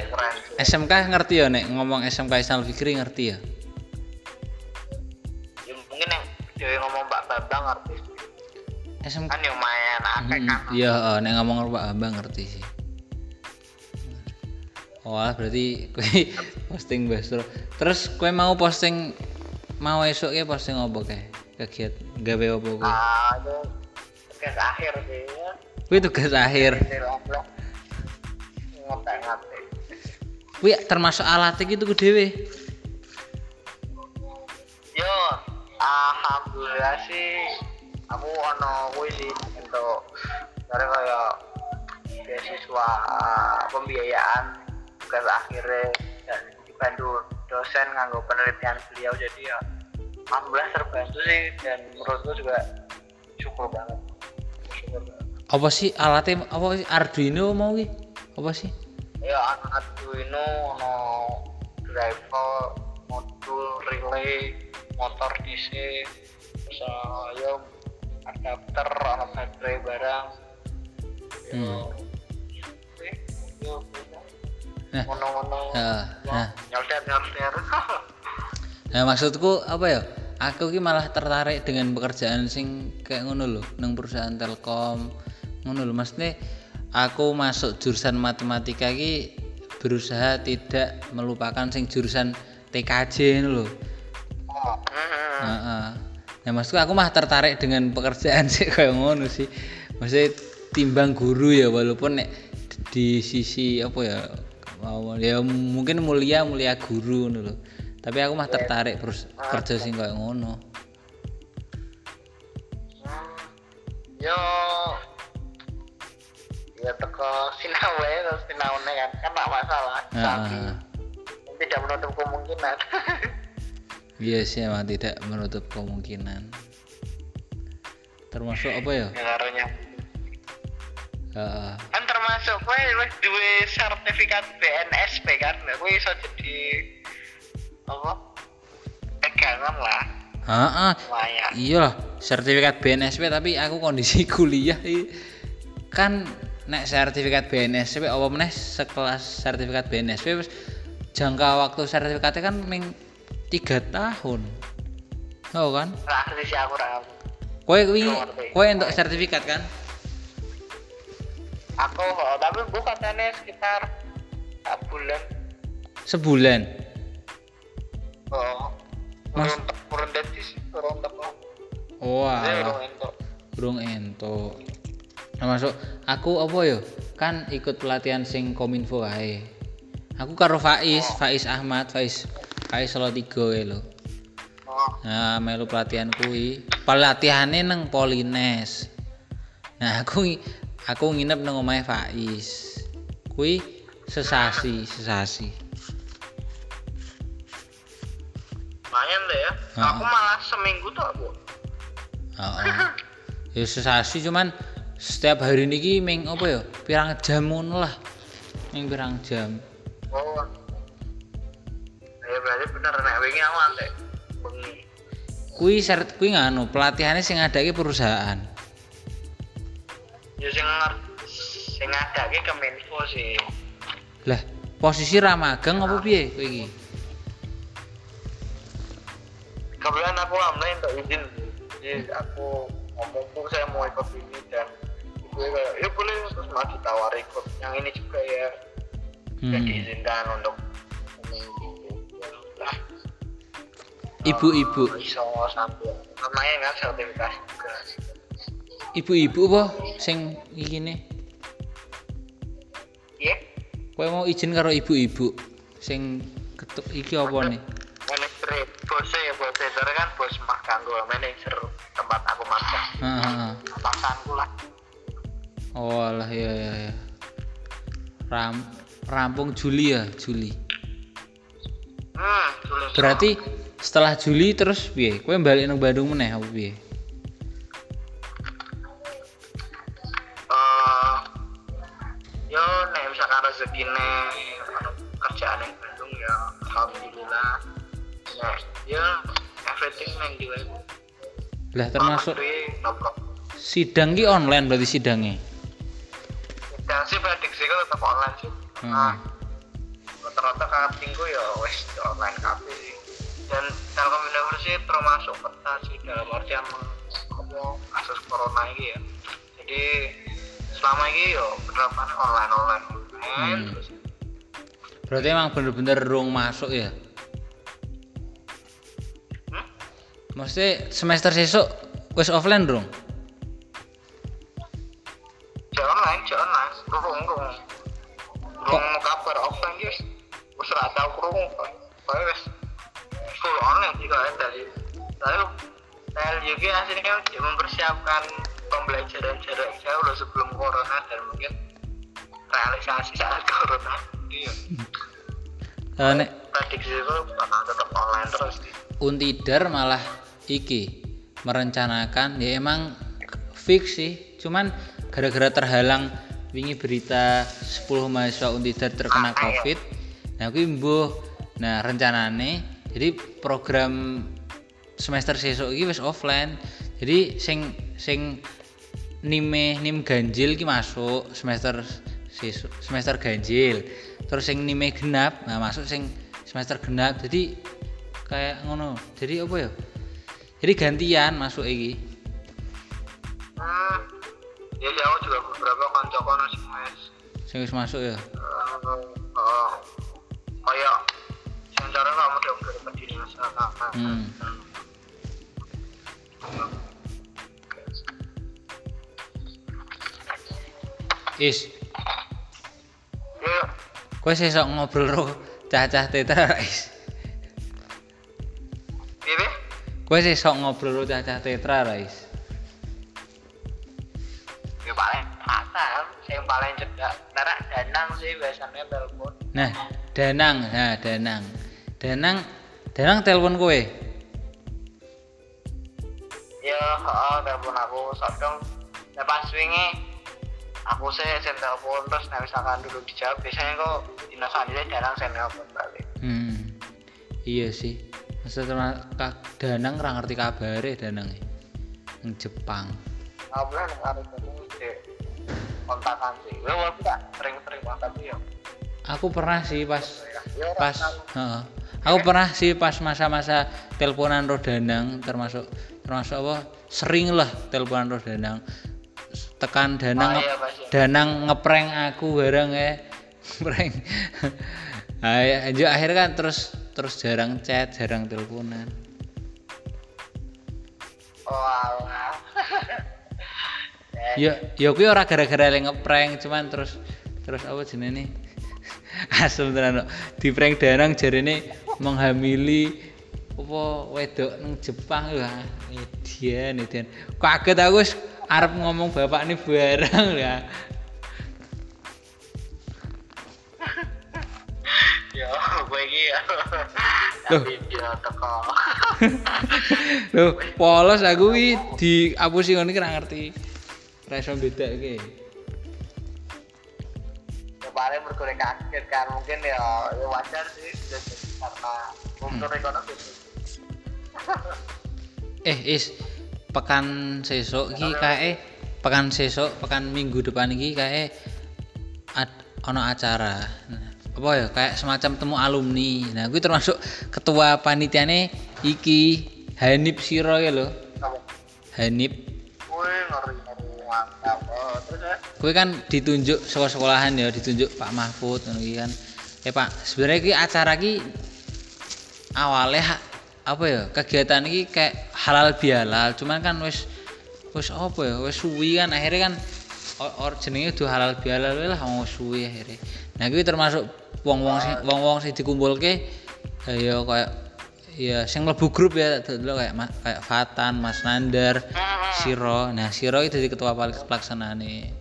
SMK ngerti ya nek ngomong SMK Islam Fikri ngerti ya? ya mungkin nek dewe ngomong Pak Bambang ngerti. SMK kan yo main akeh hmm, kan. Iya, eh, nek ngomong Pak Bambang ngerti sih. Wah, berarti kue posting besok. Terus kue mau posting mau esok ya posting apa kayak kegiatan gawe apa kue? Ah, ya, tugas akhir sih. Ya. Kue tugas akhir. Tugas akhir Ngotek ngotek Kowe termasuk alat iki tuku dhewe. yo alhamdulillah sih. Aku ono kuwi sih untuk dari kayak beasiswa pembiayaan. Tugas akhirnya dan dibantu dosen nganggo penelitian beliau. Jadi ya alhamdulillah terbantu sih dan menurutku juga syukur banget. Syukur banget. Apa sih alatnya? Apa sih Arduino mau ki? Apa sih? Ya anak Arduino ono driver modul relay motor DC terus uh, ya adapter ono baterai barang ya Hmm. eh, ya Nah, ngono-ngono Heeh, nah. nyelder nyelder Nah, maksudku apa ya? Aku ki malah tertarik dengan pekerjaan sing kayak ngono lho, nang perusahaan Telkom. Ngono lho, maksudnya aku masuk jurusan matematika ki berusaha tidak melupakan sing jurusan TKJ ngono lho. oh. Nah, maksudku aku mah tertarik dengan pekerjaan sih kayak ngono sih. Maksudnya timbang guru ya walaupun nek di sisi apa ya mau ya mungkin mulia mulia guru lho. Tapi aku mah tertarik terus kerja sing kayak ngono. Yo ya teko sinau ya terus sinaune kan kan tak masalah tapi Heeh. tidak menutup kemungkinan Iya sih emang tidak menutup kemungkinan. Termasuk apa ya? ya karunya Heeh. kan termasuk kowe wis duwe sertifikat BNSP kan nah kowe iso jadi apa pegangan lah Heeh. lumayan Iya lah, sertifikat BNSP tapi aku kondisi kuliah kan nek sertifikat BNSP apa meneh sekelas sertifikat BNSP jangka waktu sertifikatnya kan ming tiga tahun. Oh kan? ngerti sih aku ra Kowe kuwi kowe untuk sertifikat kan? aku oh, tapi bu katanya sekitar bulan Sebulan. oh Mas- kurang kurang sih kurang tek Oh, alah. kurang entuk. Nah, masuk aku apa yo? Kan ikut pelatihan sing Kominfo ae. Aku karo Faiz, Faiz Ahmad, Faiz Faiz Solo 3 wae lho. oh Nah, melu pelatihan kuwi. Pelatihane nang Polines. Nah, aku aku nginep nang omahe Faiz. Kuwi sesasi, sesasi. lumayan deh ya Ah. aku malah seminggu tuh aku Heeh. Ya sesasi cuman setiap hari niki ming apa ya? Pirang jam ngono lah. Ming pirang jam. oh ya berarti bener nek wingi aku antek bengi Kuwi syarat kuwi nganu, pelatihannya sing ngadake perusahaan. ya sing sing ngadake kemenfo sih Lah, posisi ra magang apa piye kowe iki? kebetulan aku alhamdulillah untuk izin jadi aku ngomongku saya mau ikut ini dan gue kayak ya boleh terus malah ditawar ikut yang ini juga ya Hmm. hmm. diizinkan untuk Ibu-ibu, Eh, iso sambil namanya kan sertifikasi juga ibu-ibu apa sing iki ne? iya Kowe mau izin karo ibu-ibu sing ketuk iki apa nih? manajer bosnya ya dari kan bos magang gue manajer tempat aku magang Heeh. atasanku lah Oh alah ya ya ya. Ram rampung Juli ya, Juli. hmm tulis Berarti setelah Juli terus piye? Kowe balik nang Bandung meneh apa piye? eh yo nek misalkan rezekine kerjaan yang Bandung ya alhamdulillah nah ya everything neng di web Lah termasuk no problem sidang ki online berarti sidangnya. Dan sih prediksi gue tetap online sih. Hmm. nah rata-rata kakak tinggu ya wes online kafe. Dan Telkom University termasuk peta sih dalam artian wong kasus corona ini ya. Jadi selama ini yo penerapan online online. Online Hmm. terus. Berarti emang bener-bener rung masuk ya? Hmm? maksudnya semester sesuk wis offline rung kayak dari lalu aslinya kan dia mempersiapkan pembelajaran jarak jauh loh sebelum corona dan mungkin realisasi saat corona. Iya. Eh, nek Prediksi itu bakal tetap online terus sih. Untidar malah iki merencanakan ya emang fix sih cuman gara-gara terhalang wingi berita 10 mahasiswa Untidar terkena covid nah kuwi mbuh nah rencanane jadi program semester sesuk iki wis offline. Jadi sing sing nime nim ganjil ki masuk semester sesuk semester ganjil. Terus sing nime genap nah masuk sing semester genap. Jadi kayak ngono. Jadi apa ya? Jadi gantian masuk iki. Hmm. Ya ya aku juga beberapa sing wis sing wis masuk ya? Oh, kayak cara kamu udah hmm. is. Ya, kowe sesok ngobrol ro cah-cah tetra ra, is? Ini kowe sesok ngobrol ro cah-cah tetra ra, is? Ya paling fatal, yang paling cedek. Nara danang sih biasanya telepon. nah danang. Nah danang danang danang telepon kowe Ya, heeh, telepon aku sodong. Ya pas wingi aku sih sing telepon terus nah misalkan dulu dijawab biasanya kok dina selanjutnya danang saya telepon balik. hmm. iya sih masa terma- ka- danang ra ngerti kabare danang yang Jepang Aku itu di kontakan sih. Ya walaupun gak sering-sering tapi ya. aku pernah sih pas Ya, pas heeh. Aku pernah sih pas masa-masa teleponan roh danang termasuk termasuk apa sering lah teleponan roh danang. Tekan danang Oh, nge- iya, ya. danang ngeprank aku bareng ya prank Ayo, lanjut akhirnya kan terus terus jarang chat jarang teleponan. Oh, ya ya kuwi ora gara-gara le ngeprank cuman terus terus apa jenenge asem tenan kok. di prank danang jarene menghamili apa wedok nang Jepang wah edian edian kaget aku wis arep ngomong bapak ini barang ya Ya, gue iki ya. Tapi dia teko. Loh, polos aku iki diapusi iki ora ngerti. Ora iso bedake. Ya paling berkulit kaget kan mungkin ya, ya wajar sih karena untuk ekonomi. Eh, is pekan sesuk iki kae pekan sesuk, pekan minggu depan iki kae ad, ono acara. Apa ya kayak semacam temu alumni. Nah, gue termasuk ketua panitiane iki Hanif Siro ya. Kamu, Hanif. ngeri ngeri mantap. Oh, terus ya, Gue kan ditunjuk sekolah-sekolahan ya, ditunjuk Pak Mahfud kan. Eh Pak, sebenarnya iki acara iki awalnya apa ya kegiatan ini kayak halal bihalal cuman kan wis wis apa ya wis suwi kan akhirnya kan or, or jenenge udah halal bihalal lah wong suwi akhirnya nah kuwi termasuk wong-wong sing wong-wong sing dikumpulke eh, ya kayak ya sing mlebu grup ya dulu kayak kayak Fatan, Mas Nandar, Siro. Nah, Siro itu jadi ketua pal- pelaksanane.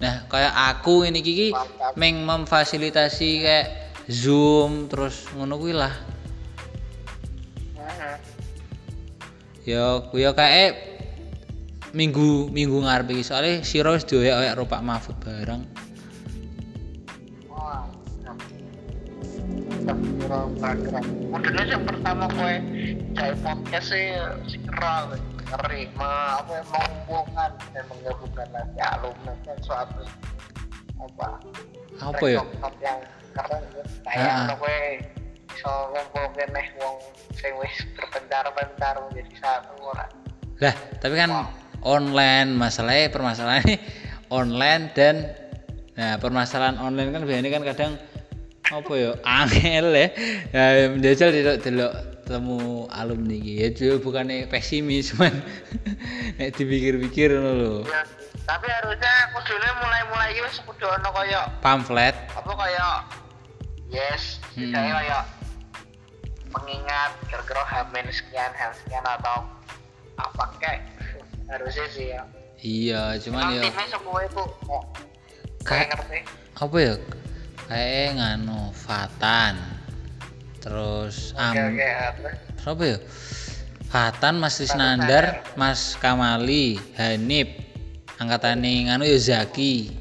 Nah, kayak aku ini kiki meng memfasilitasi kayak Zoom terus ngono kuwi lah. Mhm. Ya, ya kayak minggu minggu ngarep iki soalnya Siro wis dioyak-oyak karo Pak Mahfud bareng. Instagram. Modelnya yang pertama gue cari podcast sih segera ngeri Ma, apa ya, mengumpulkan dan menggabungkan lagi alumni dan suatu apa Apa ya? yang keren ya kayak apa gue bisa ngumpulkan nih wong sing wis berbentar-bentar menjadi satu orang Lah, tapi kan online masalahnya permasalahannya online dan nah permasalahan online kan biasanya kan kadang apa ya? Angel ya. Ya menjajal tidak delok temu alumni iki. Ya juga bukannya pesimis cuman nek dipikir-pikir ngono lho. Ya, tapi harusnya kudune mulai-mulai iki wis kudu kaya pamflet. apa kaya yes, Hmm. kaya pengingat kira-kira hamin sekian hal sekian atau apa kayak harusnya sih ya. iya cuman ya timnya semua itu kayak ngerti. apa ya kayak nganu Fatan. Terus am apa? Ya? Fatan Mas Risnandar Mas Kamali Hanif angkatane nganu ya Zaki.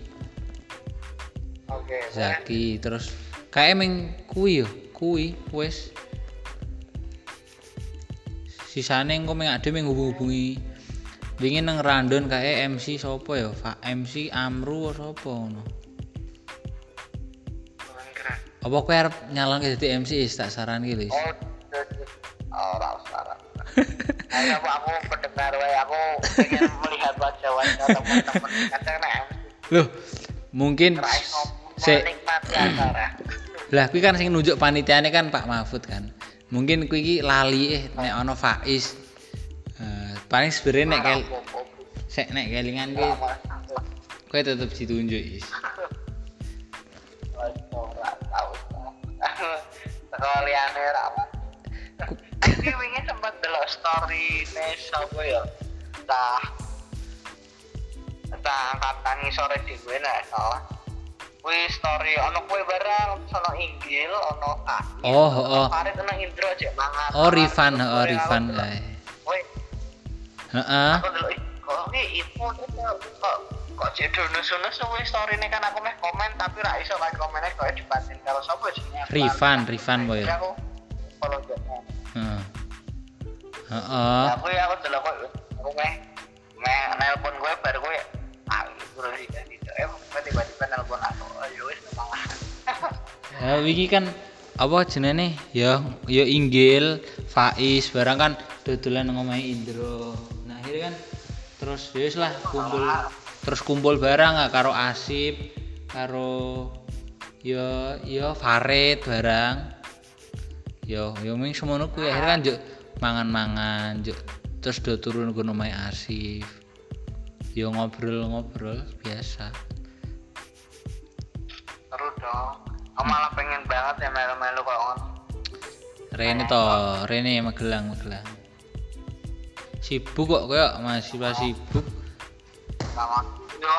Oke. Zaki terus kayak emang kui yo kui wes. Sisane engko meng ade meng hubung-hubungi wingi nang randon kayak MC sopo ya Pak MC Amru sapa ngono. Apa kowe arep nyalon ke dadi MC is tak saran ki Lis. Oh, rasa, rasa. Ayo aku, aku pendengar wae aku ingin melihat wajah-wajah teman-teman. Loh mungkin se lah kuwi kan sing nunjuk panitiane kan Pak Mahfud kan. Mungkin kuwi iki lali eh nek ana Faiz. Eh, paling sebenarnya nek kel sek nek kelingan kuwi kowe tetep ditunjuk is Sekaliane rapat. Tapi wingi sempat delok story ne sapa ya? Tah. Tah angkatan sore dhewe nek salah. Kuwi story ono kue barang, ono inggil, ono kaki. Oh, oh. Farid ono Indro aja mangan. oh Rifan oh Rifan kae Woi, heeh aku dulu kok ini info kok kok cek kuwi story ini kan aku meh komen tapi ra iso like komennya kok dibatin kalau sapa jenenge Rifan Rifan boy. Aku follow dia heeh. Heeh. aku ya aku dulu kok aku meh meh nelpon gue baru gue ah terus sih kan eh tiba-tiba nelpon aku oh ya wis malah Ya kan apa jenenge? Ya ya Inggil, Faiz barang kan dodolan omahe Indro. Nah, akhirnya kan terus ya lah kumpul terus kumpul barang ah, karo Asip, karo ya ya Farid barang. Yo yo ming semono kuwi akhirnya kan juk mangan-mangan juk terus do turun ke omahe Asif. Yo ngobrol-ngobrol biasa. seru dong aku malah pengen banget ya melu-melu kok ngono Rene to, Rene Magelang, Magelang. Sibuk kok kayak masih sibuk. Sama yo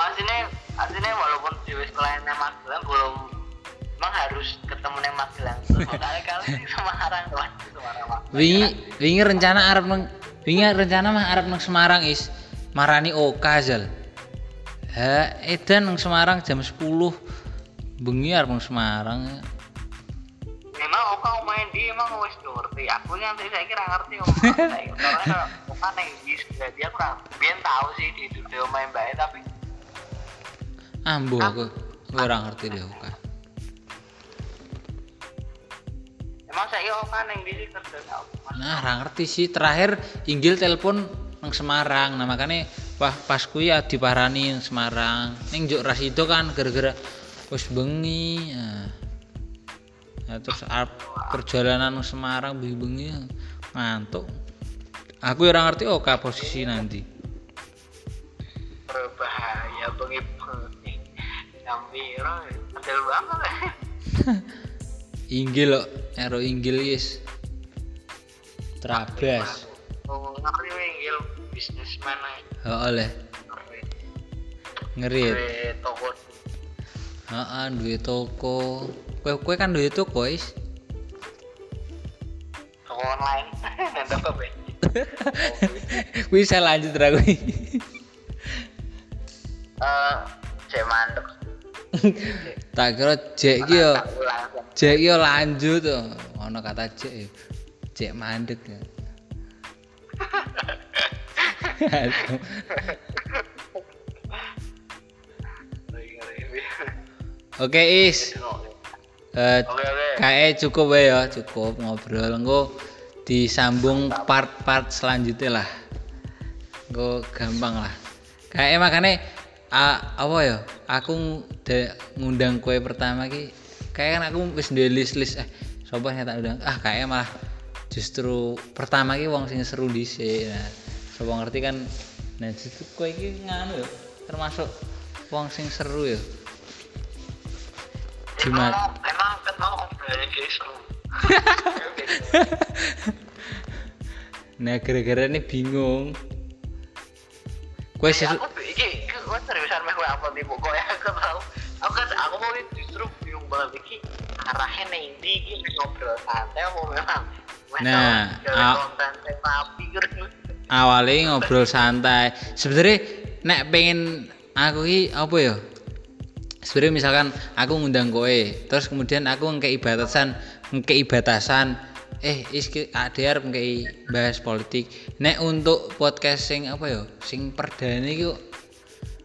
aslinya walaupun di kliennya Magelang belum emang harus ketemu nih Magelang kali kali di Semarang tuh Semarang. Wingi wingi rencana arep nang wingi rencana mah arep nang Semarang is marani Oka Zal. Ha, edan nang Semarang jam 10. Bengi nang Semarang. Memang Oka main di emang wis ngerti aku nanti saya kira ngerti Oka karena Oka neng bis jadi aku biar tahu sih di studio main baik tapi Ambo aku aku ora ngerti deh Oka. emang saya Oka neng bis kerja Nah, ngerti sih. Terakhir Inggil telepon nang Semarang. Nah, makanya wah pas kuwi ya diparani Semarang. Ning Juk Rasido kan gara-gara wis bengi. Nah. Nah, terus arep perjalanan Semarang bengi-bengi ngantuk. Aku ora ngerti oh posisi nanti. berbahaya bengi bengi jam piro model banget ya Inggil kok, ero Inggil yes. Trabas. Oh, ngeri winggil bisnismen. Oh, oleh Ngeri. ngerit. Toko Heeh, duwe toko. Kowe kowe kan duwe toko, Is. toko online dan bensin. Kuwi saya lanjut ra kuwi. Eh, cek mandek. tak kira ki yo ki yo lanjut to. Ono kata jek yo. Jek mandek ya. Oke Is, Eh kayak cukup wae ya, cukup ngobrol. Engko disambung part-part selanjutnya lah. gue gampang lah. Kayak makanya a, apa ya? Aku de, ngundang kue pertama ki kayak kan aku wis duwe list list eh sopo yang tak undang? Ah kayak malah justru pertama ki wong sing seru dhisik. Nah sopo ngerti kan? Nah justru kue ki nganu ya termasuk wong sing seru ya Jumat emang mau seru. nah gara-gara ini bingung Ya, seru aku iki gue seriusan meh gue apa di buku ya aku tahu. Aku kan aku mau justru bingung banget iki arahnya nih di iki ngobrol santai apa memang Nah, gitu. awalnya ngobrol santai sebenarnya nek pengen aku ki apa ya sebenarnya misalkan aku ngundang kowe terus kemudian aku ngekei batasan ngekei batasan eh iski ADR ngekei bahas politik. Nek untuk podcast sing apa ya sing perdana iki kok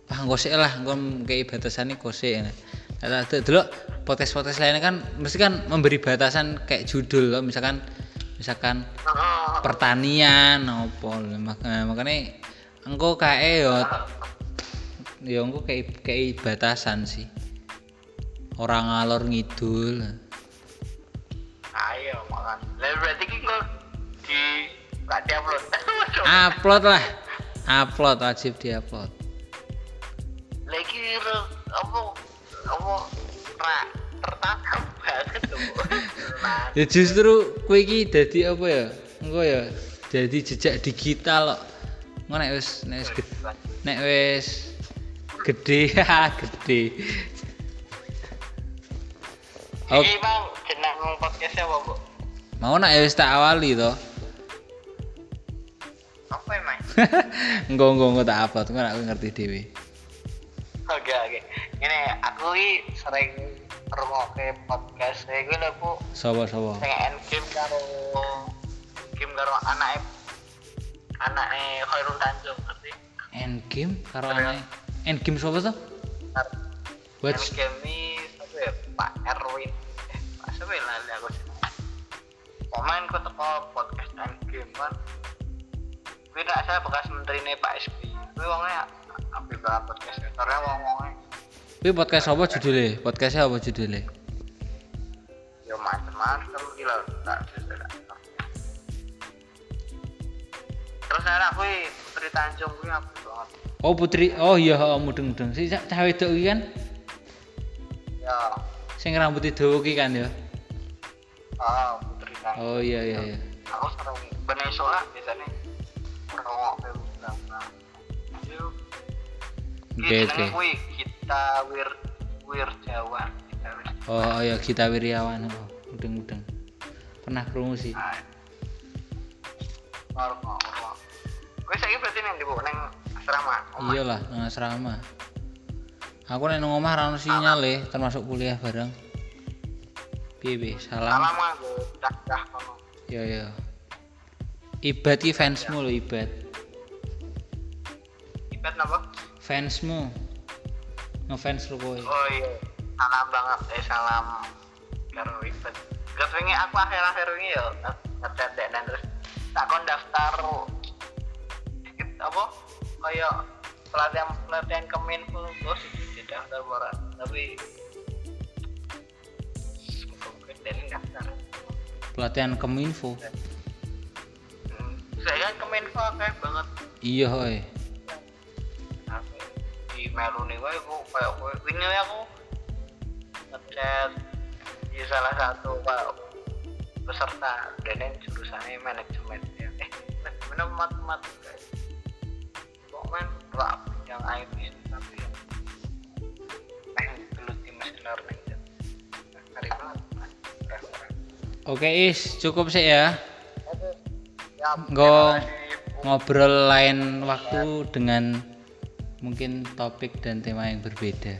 paham gosek lah engko ngekei batasan iki gosek nah dulu podcast-podcast lainnya kan mesti kan memberi batasan kayak judul loh misalkan misalkan pertanian apa makanya makanya engkau kayak yo ya engkau kayak kayak batasan sih orang ngalor ngidul Ayo makan. Lah berarti ki gue di gak diupload. upload lah upload wajib diupload Lagi ro- apa apa ra tertangkap banget tuh. Ya justru kue iki dadi apa ya engkau ya jadi jejak digital loh engkau nek wis nek wis nek wis gede gede Oh, Iki bang jeneng podcastnya apa bu? mau nak ya wis tak awali toh Apa emang? enggak enggak enggak tak upload enggak aku ngerti dewi Oke oke. Ini aku ini sering ngrungokke podcast saya gue lho bu. sobo sobo Sing game karo game karo anake anake Khairul Tanjung ngerti? endgame karo anake endgame sobo tuh Watch Game ini apa ya Pak Erwin. Eh Pak siapa ya lali aku sih. Komen kok teko podcast Endgame kan. Gue nak saya bekas menteri nih Pak SBY. Gue wongnya ambil banget podcast karena wong wongnya Kuwi podcast apa judulnya? Podcastnya apa judulnya? ya macam-macam gila tak. Terus ada aku Putri Tanjung gue aku. Oh Putri, oh iya oh, mudeng-mudeng. Si cah cah wedok iki kan Ya, sing dawa iki kan ya. ah Putri Tanjung. Oh iya iya iya. Aku sering biasanya ngerongok ke bilang Yuk. Oke oke. Kita wir wir Jawa. Wir. Oh iya kita Wiryawan. Oh, mudeng-mudeng. Pernah krungu sih. Ngerongok, ngerongok. Gue saya berarti neng di bu neng asrama. Omah. Iyalah nang asrama. Aku nek nang omah ra ono sinyal e, termasuk kuliah bareng. Piye piye? Salam. Salam gue dah dah kono. Yo yo. Ibad ki fansmu lho Ibad. Ibet napa? Fansmu. Ngefans lu kowe. Oh iya. Salam banget eh salam karo Ibet. Gak pengen aku akhir-akhir ini ya dan terus tak kon daftar apa kayak pelatihan pelatihan keminfo bos di daftar barat tapi Pelatihan Kominfo. Hmm, saya kan keminfo kayak banget. Iya aku di melu nih gue aku kayak gue ini aku ngechat di salah satu pak peserta dan yang jurusannya manajemen ya. Eh manajemen matematika lah yang IT tapi ya eh dulu di machine learning ya banget keren keren Oke Is, cukup sih ya. oke ya Go- terima kasih, Bu. Ngobrol lain waktu dengan mungkin topik dan tema yang berbeda.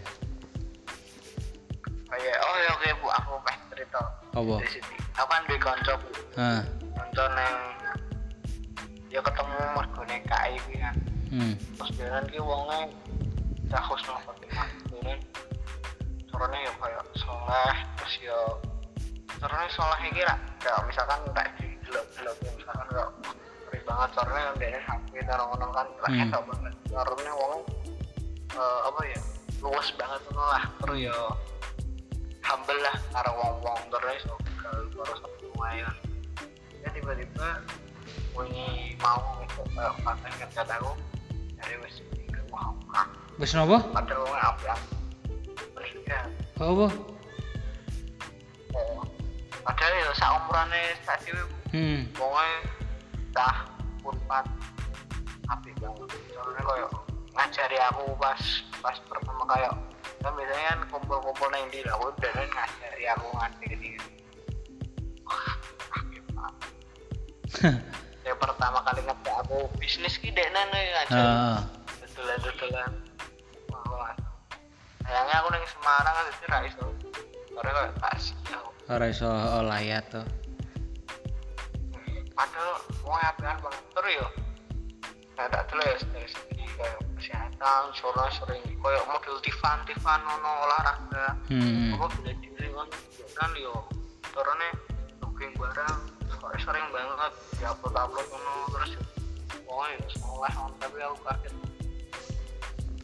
oh iya oh iya oke bu aku pengen cerita Apa? di sini aku kan di konco bu Hah. nonton yang ya ketemu mergone KI kuwi kan Hmm. dia kan ki wonge cah husnul khotimah dia caranya ya kayak soleh terus ya caranya soleh iki lah kayak misalkan di delok delok misalkan kayak banget karena dia HP ngono kan lah Hmm. enak banget karena wong eh, apa ya luas banget lah terus ya humble lah karo wong-wong terus iso gaul karo semua ya ya tiba-tiba wingi mau itu kayak pakai kerja aku dari wis wong apa meninggal apa? oh padahal ya sak umurane sak dhewe hmm. pokoknya dah apik banget. Soalnya kayak ngajari aku pas pas pertama kayak kan biasanya kan kumpul-kumpul neng di kan ngajari aku ngerti gini yang pertama kali ngerti aku bisnis ki dek nene ngajari ah betulan-betulan wah wah. Sayangnya aku neng Semarang kan jadi ra iso. Karena kayak tak siau ora iso olayat to padahal mau apian banget terus yo. Nah tak dulu ya dari segi kayak kesehatan soalnya sering kayak model tifan tifan nono olahraga. Hmm. Apa bela diri kan kan yo. Turunnya booking barang sering banget di upload upload nono terus pokoknya yo sekolah on tapi aku kaget.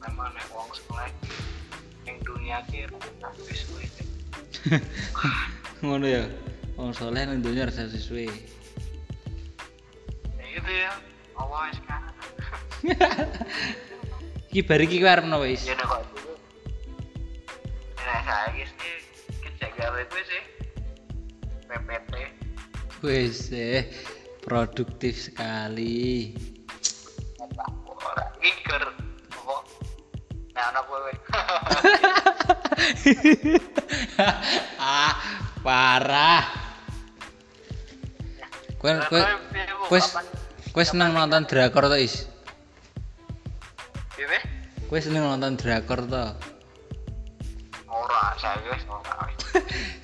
Memang nek uang sekolah yang dunia kira habis itu ngono ya wong soleh nang dunya rasa sesuai. Ya gitu ya awal sekarang iki bar iki kowe arep napa is ya kok. Nah saya sih kita gawe gue sih PPT wis eh produktif sekali. Giger nah anak gue ah parah. Kowe kowe kowe kowe seneng nonton drakor to is? Kowe seneng nonton drakor to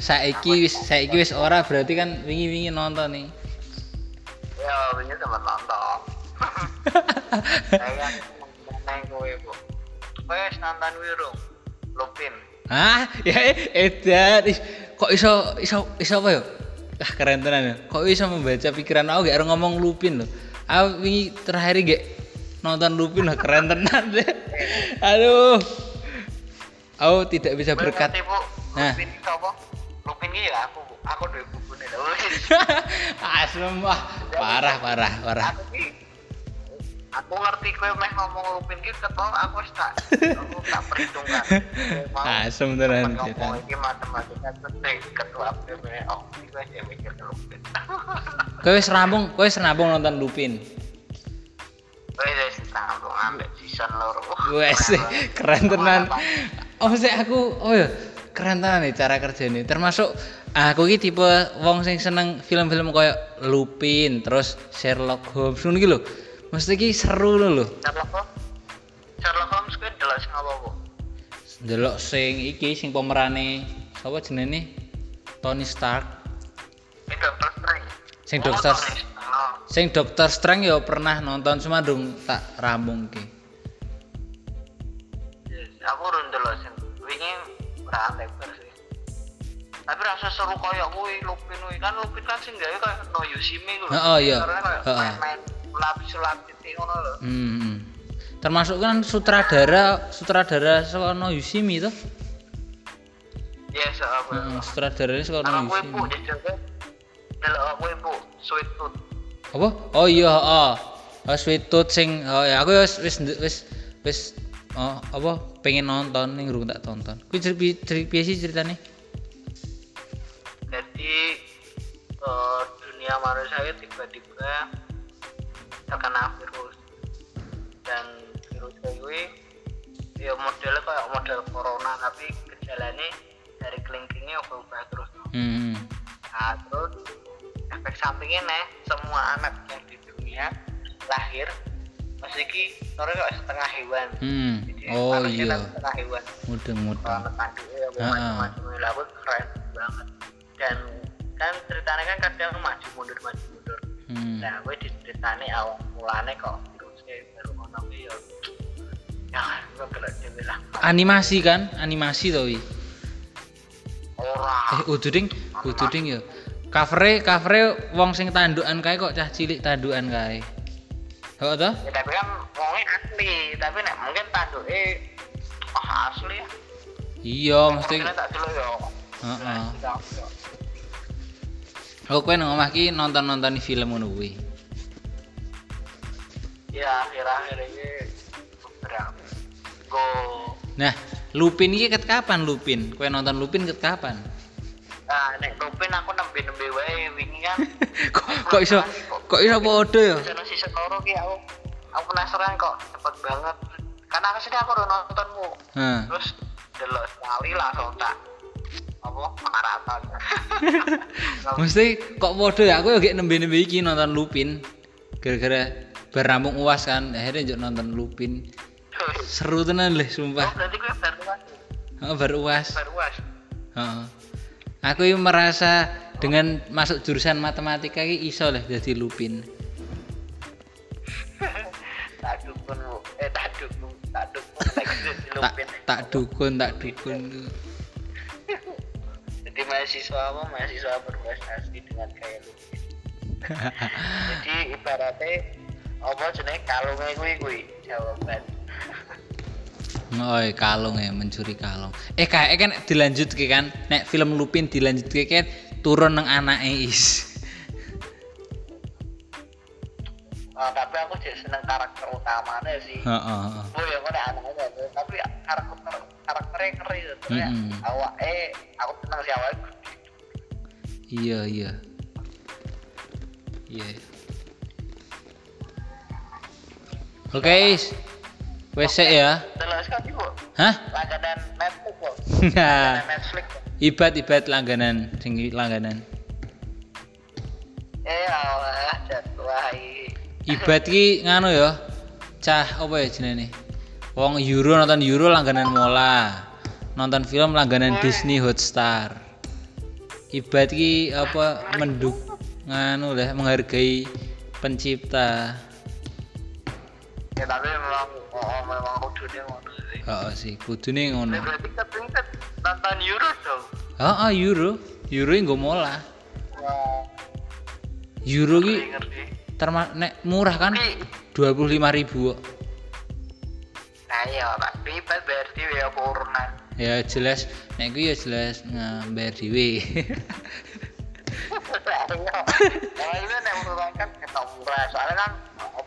saiki wis saiki wis ora berarti kan wingi-wingi nonton nih ya ini teman nonton saya neng gue bu wis nonton wirung Lupin Hah? Ya eh, edan. Ih, Kok iso iso iso apa ya? Ah keren tenan ya. Kok iso membaca pikiran aku gak ngomong Lupin loh. Aku wingi terakhir gak nonton Lupin loh keren tenan deh. Aduh. Aku tidak bisa berkat. Nah. Lupin apa Lupin ya aku bu aku duwe bukunya lho Asem wah parah parah parah. aku ki aku ngerti kowe meh ngomong Lupin ki ketol aku wis tak aku tak perhitungkan. Mau Asem tenan ngomong iki matematika penting ketua PBO oh iki wis ya mikir ke Lupin. Kowe wis rampung, kowe wis rampung nonton Lupin. Wes keren tenan. Oh sih aku oh ya keren tenan nih cara kerjanya. Termasuk aku iki tipe wong sing seneng film-film koyo Lupin, terus Sherlock Holmes ngono iki lho. Mesti iki seru lho lho. Sherlock Holmes Sherlock Holmes kowe delok sing apa bu Delok sing iki sing pemerane sapa jenenge? Tony Stark. ini Doctor Strange Sing Oh, Doctor. Sing Doctor Strange ya pernah nonton cuma dong tak rampung ki. Yes, aku urun delok sing wingi ora lebar sih. Tapi rasa seru koyo kuwi Lupin kuwi kan Lupin kan sing gawe koyo no Yushimi lho. Heeh, iya. Karena koyo Heeh. main-main lapis-lapis ngono lho. Hmm. hmm. Termasuk kan sutradara sutradara Sono Yushimi to. Yes, aku. Heeh, sutradaranya Sono Kalau kuwi bu Yushimi. dijaga delok kuwi bu Sweet Tooth. apa oh iya oh oh sweet tooth sing oh ya aku wis wis wis wis oh apa? Pengen nonton ning urung tak tonton. Kuwi cerita sih ceritanya Jadi eh, dunia manusia itu tiba-tiba terkena virus. Dan virus ini ya modelnya kayak model corona tapi gejalanya dari kelingkingnya berubah terus. Hmm. Nah terus efek sampingnya nih semua anak yang di dunia lahir masih ki sore kok setengah hewan. Hmm. Jadi, oh iya. setengah hewan. Mudeng mudeng kalau tanduknya ya Ah. macam-macam lah aku keren banget. Dan kan ceritanya kan kadang maju mundur maju mundur. Hmm. Nah gue diceritani awal mulane kok virusnya baru ngono kuwi ya. Ya gue bilang animasi kan? Animasi to wi? Ora. Eh udah ding udah ding ya. Cover cover wong sing tandukan kae kok cah cilik tandukan kae toh ya tapi kan ngomongnya asli tapi nek mungkin tanduk eh oh asli ya. Iya mesti tak dulu ya heeh. Oh kowe nang omah ki nonton-nonton film ngono kuwi. Ya akhir-akhir ini beberapa go. Nah Lupin iki ket kapan Lupin? Kowe nonton Lupin ket kapan nah nek Lupin aku nembe-nembe wae wingi kan kok kok iso kok iso padha ya Sono season loro ki aku aku penasaran kok cepet banget karena aku sini aku udah nontonmu Heeh. terus delok sekali langsung tak apa maraton Mesti kok padha ya aku ya gek nembe-nembe iki nonton Lupin. Gara-gara bar rampung UAS kan akhirnya njuk nonton Lupin. Seru tenan leh oh sumpah. berarti gue baru UAS. baru was Heeh. Aku ini merasa dengan masuk jurusan matematika iki iso lah jadi Lupin. tak dukun eh tak dukun tak dukun. Tak Tak dukun, tak dukun. jadi mahasiswa apa? Mahasiswa berprestasi dengan gaya lupin. Jadi ibaratnya apa jenenge? Kalungnya kuwi kuwi jawaban Oi, kalung ya, mencuri kalung. Eh kayak kan dilanjut kan, nek film Lupin dilanjut kan turun nang anake is. Oh, tapi aku jadi seneng karakter utamanya sih Heeh. heeh. oh ya kok ada anaknya tapi karakter karakternya keren gitu terus Mm-mm. awak eh aku seneng si awak Iya, iya. Iya. Oke, Is. Sik ya. Hah? langganan Netflix Nah, langganan Netflix ibat-ibat langganan, sing langganan. eh Allah jatuhi Ibat ki nganu ya. Cah apa ya jenenge? Wong Euro nonton Euro langganan Mola. Nonton film langganan Disney Hotstar. Ibat ki apa menduk nganu lah menghargai pencipta. ya tapi memang oh, memang kudune ngono sih. Oh sih, kudune ngono. Berarti kepingin nonton Euro dong Oh, oh Euro. Euro nggak mola. wah. Euro ki ngerti ngerti terma nek murah kan tapi 25.000 ribu nah iya tapi ibarat berarti ya urunan? Ya jelas. Nek gue ya jelas Nah, ini nek urunan kan murah. Soalnya kan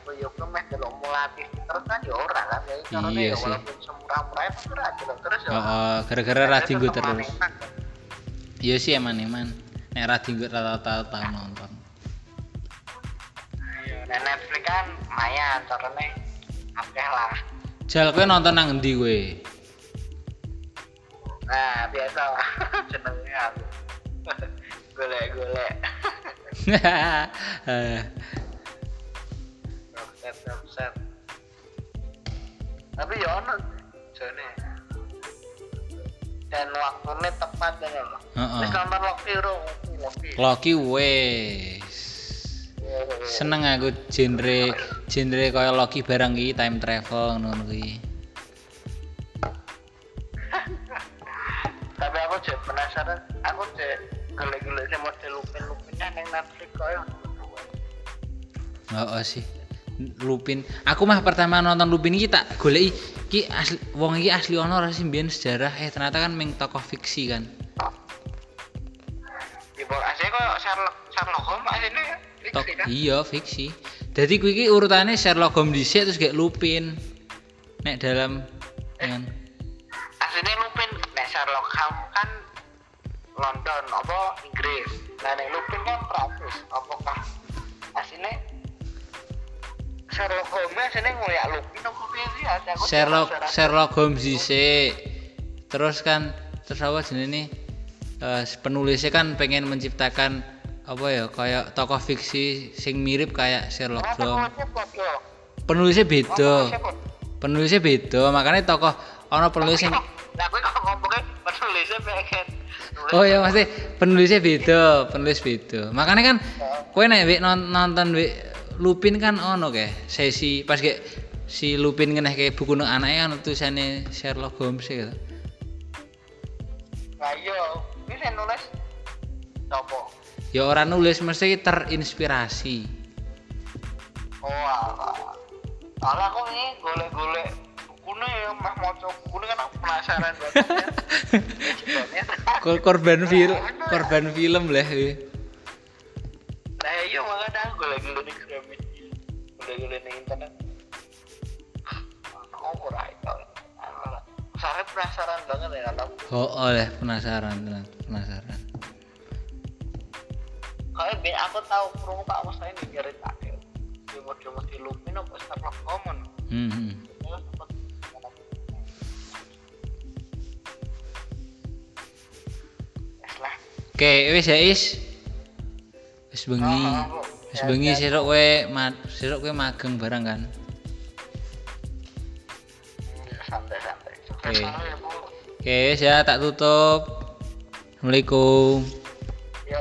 apa yo kemeh delok mulatih terus kan ya ora kan ya Iya ya sih. walaupun semurah-murah itu ora delok terus ya. oh, oh, gara-gara terus iya sih eman eman nek rata-rata tau nonton Iya, Nah, Netflix kan carane akeh lah. jal kowe nonton nang endi kowe Nah, biasa lah jenenge aku. Golek-golek. Eh, Offset, offset. Tapi ya ono jane. Dan waktunya tepat kan. Heeh. Wis nonton Loki ro, Loki. Wes seneng aku genre genre kaya Loki barang iki time travel ngono kuwi Tapi aku jadi penasaran, aku jadi golek-golek sing model lupin-lupinnya nang Netflix koyo. Oh, oh sih. Lupin. Aku mah pertama nonton Lupin iki tak goleki iki asli wong iki asli ono ora sih mbiyen sejarah eh ternyata kan meng tokoh fiksi kan. Asli koyo Sherlock Sherlock Holmes asline fiksi kan. iya fiksi. Jadi kuwi iki urutane Sherlock Holmes dhisik terus kayak Lupin. Nek dalam kan Asline lupin nek Sherlock Holmes kan London apa Inggris. Nah nek lupin kan Prancis. Apakah asline Sherlock Holmes ngoyak lupin sih? Aku Sherlock. Sherlock Holmes dhisik. Terus kan terus apa jenenge eh penulisnya kan pengen menciptakan apa ya kayak tokoh fiksi sing mirip kayak Sherlock Kenapa Holmes. Penulisnya beda. Podo? penulisnya beda makanya tokoh ono penulis yang Nah, penulisnya pengen oh ya pasti penulisnya beda penulis beda makanya kan kowe nek wek non- nonton Lupin kan ono kayak sesi pas kayak si Lupin kena kayak buku nang anaknya kan tulisannya Sherlock Holmes gitu Nah, iya, ini saya nulis Sopo? ya orang nulis mesti terinspirasi Oh, alah. Soalnya aku nih golek-golek bukunya ya mah mau coba bukunya kan aku penasaran banget korban film korban film lah ya. Nah iya makanya aku golek-golek di Gramet golek-golek di internet. Mana apa lah itu Soalnya penasaran banget ya kalau oh oleh penasaran tenan, penasaran. Kayak ben aku tahu perlu Pak Mas saya dikirim akhir di model mesti Lumin apa Sherlock Holmes hmm, hmm. Ya, lah. oke wis ya is wis bengi Oh, oh, oh. wis Ya, bengi ya. sirok kowe sirok kowe mageng barang kan Oke. ya oke wis ya tak tutup assalamualaikum ya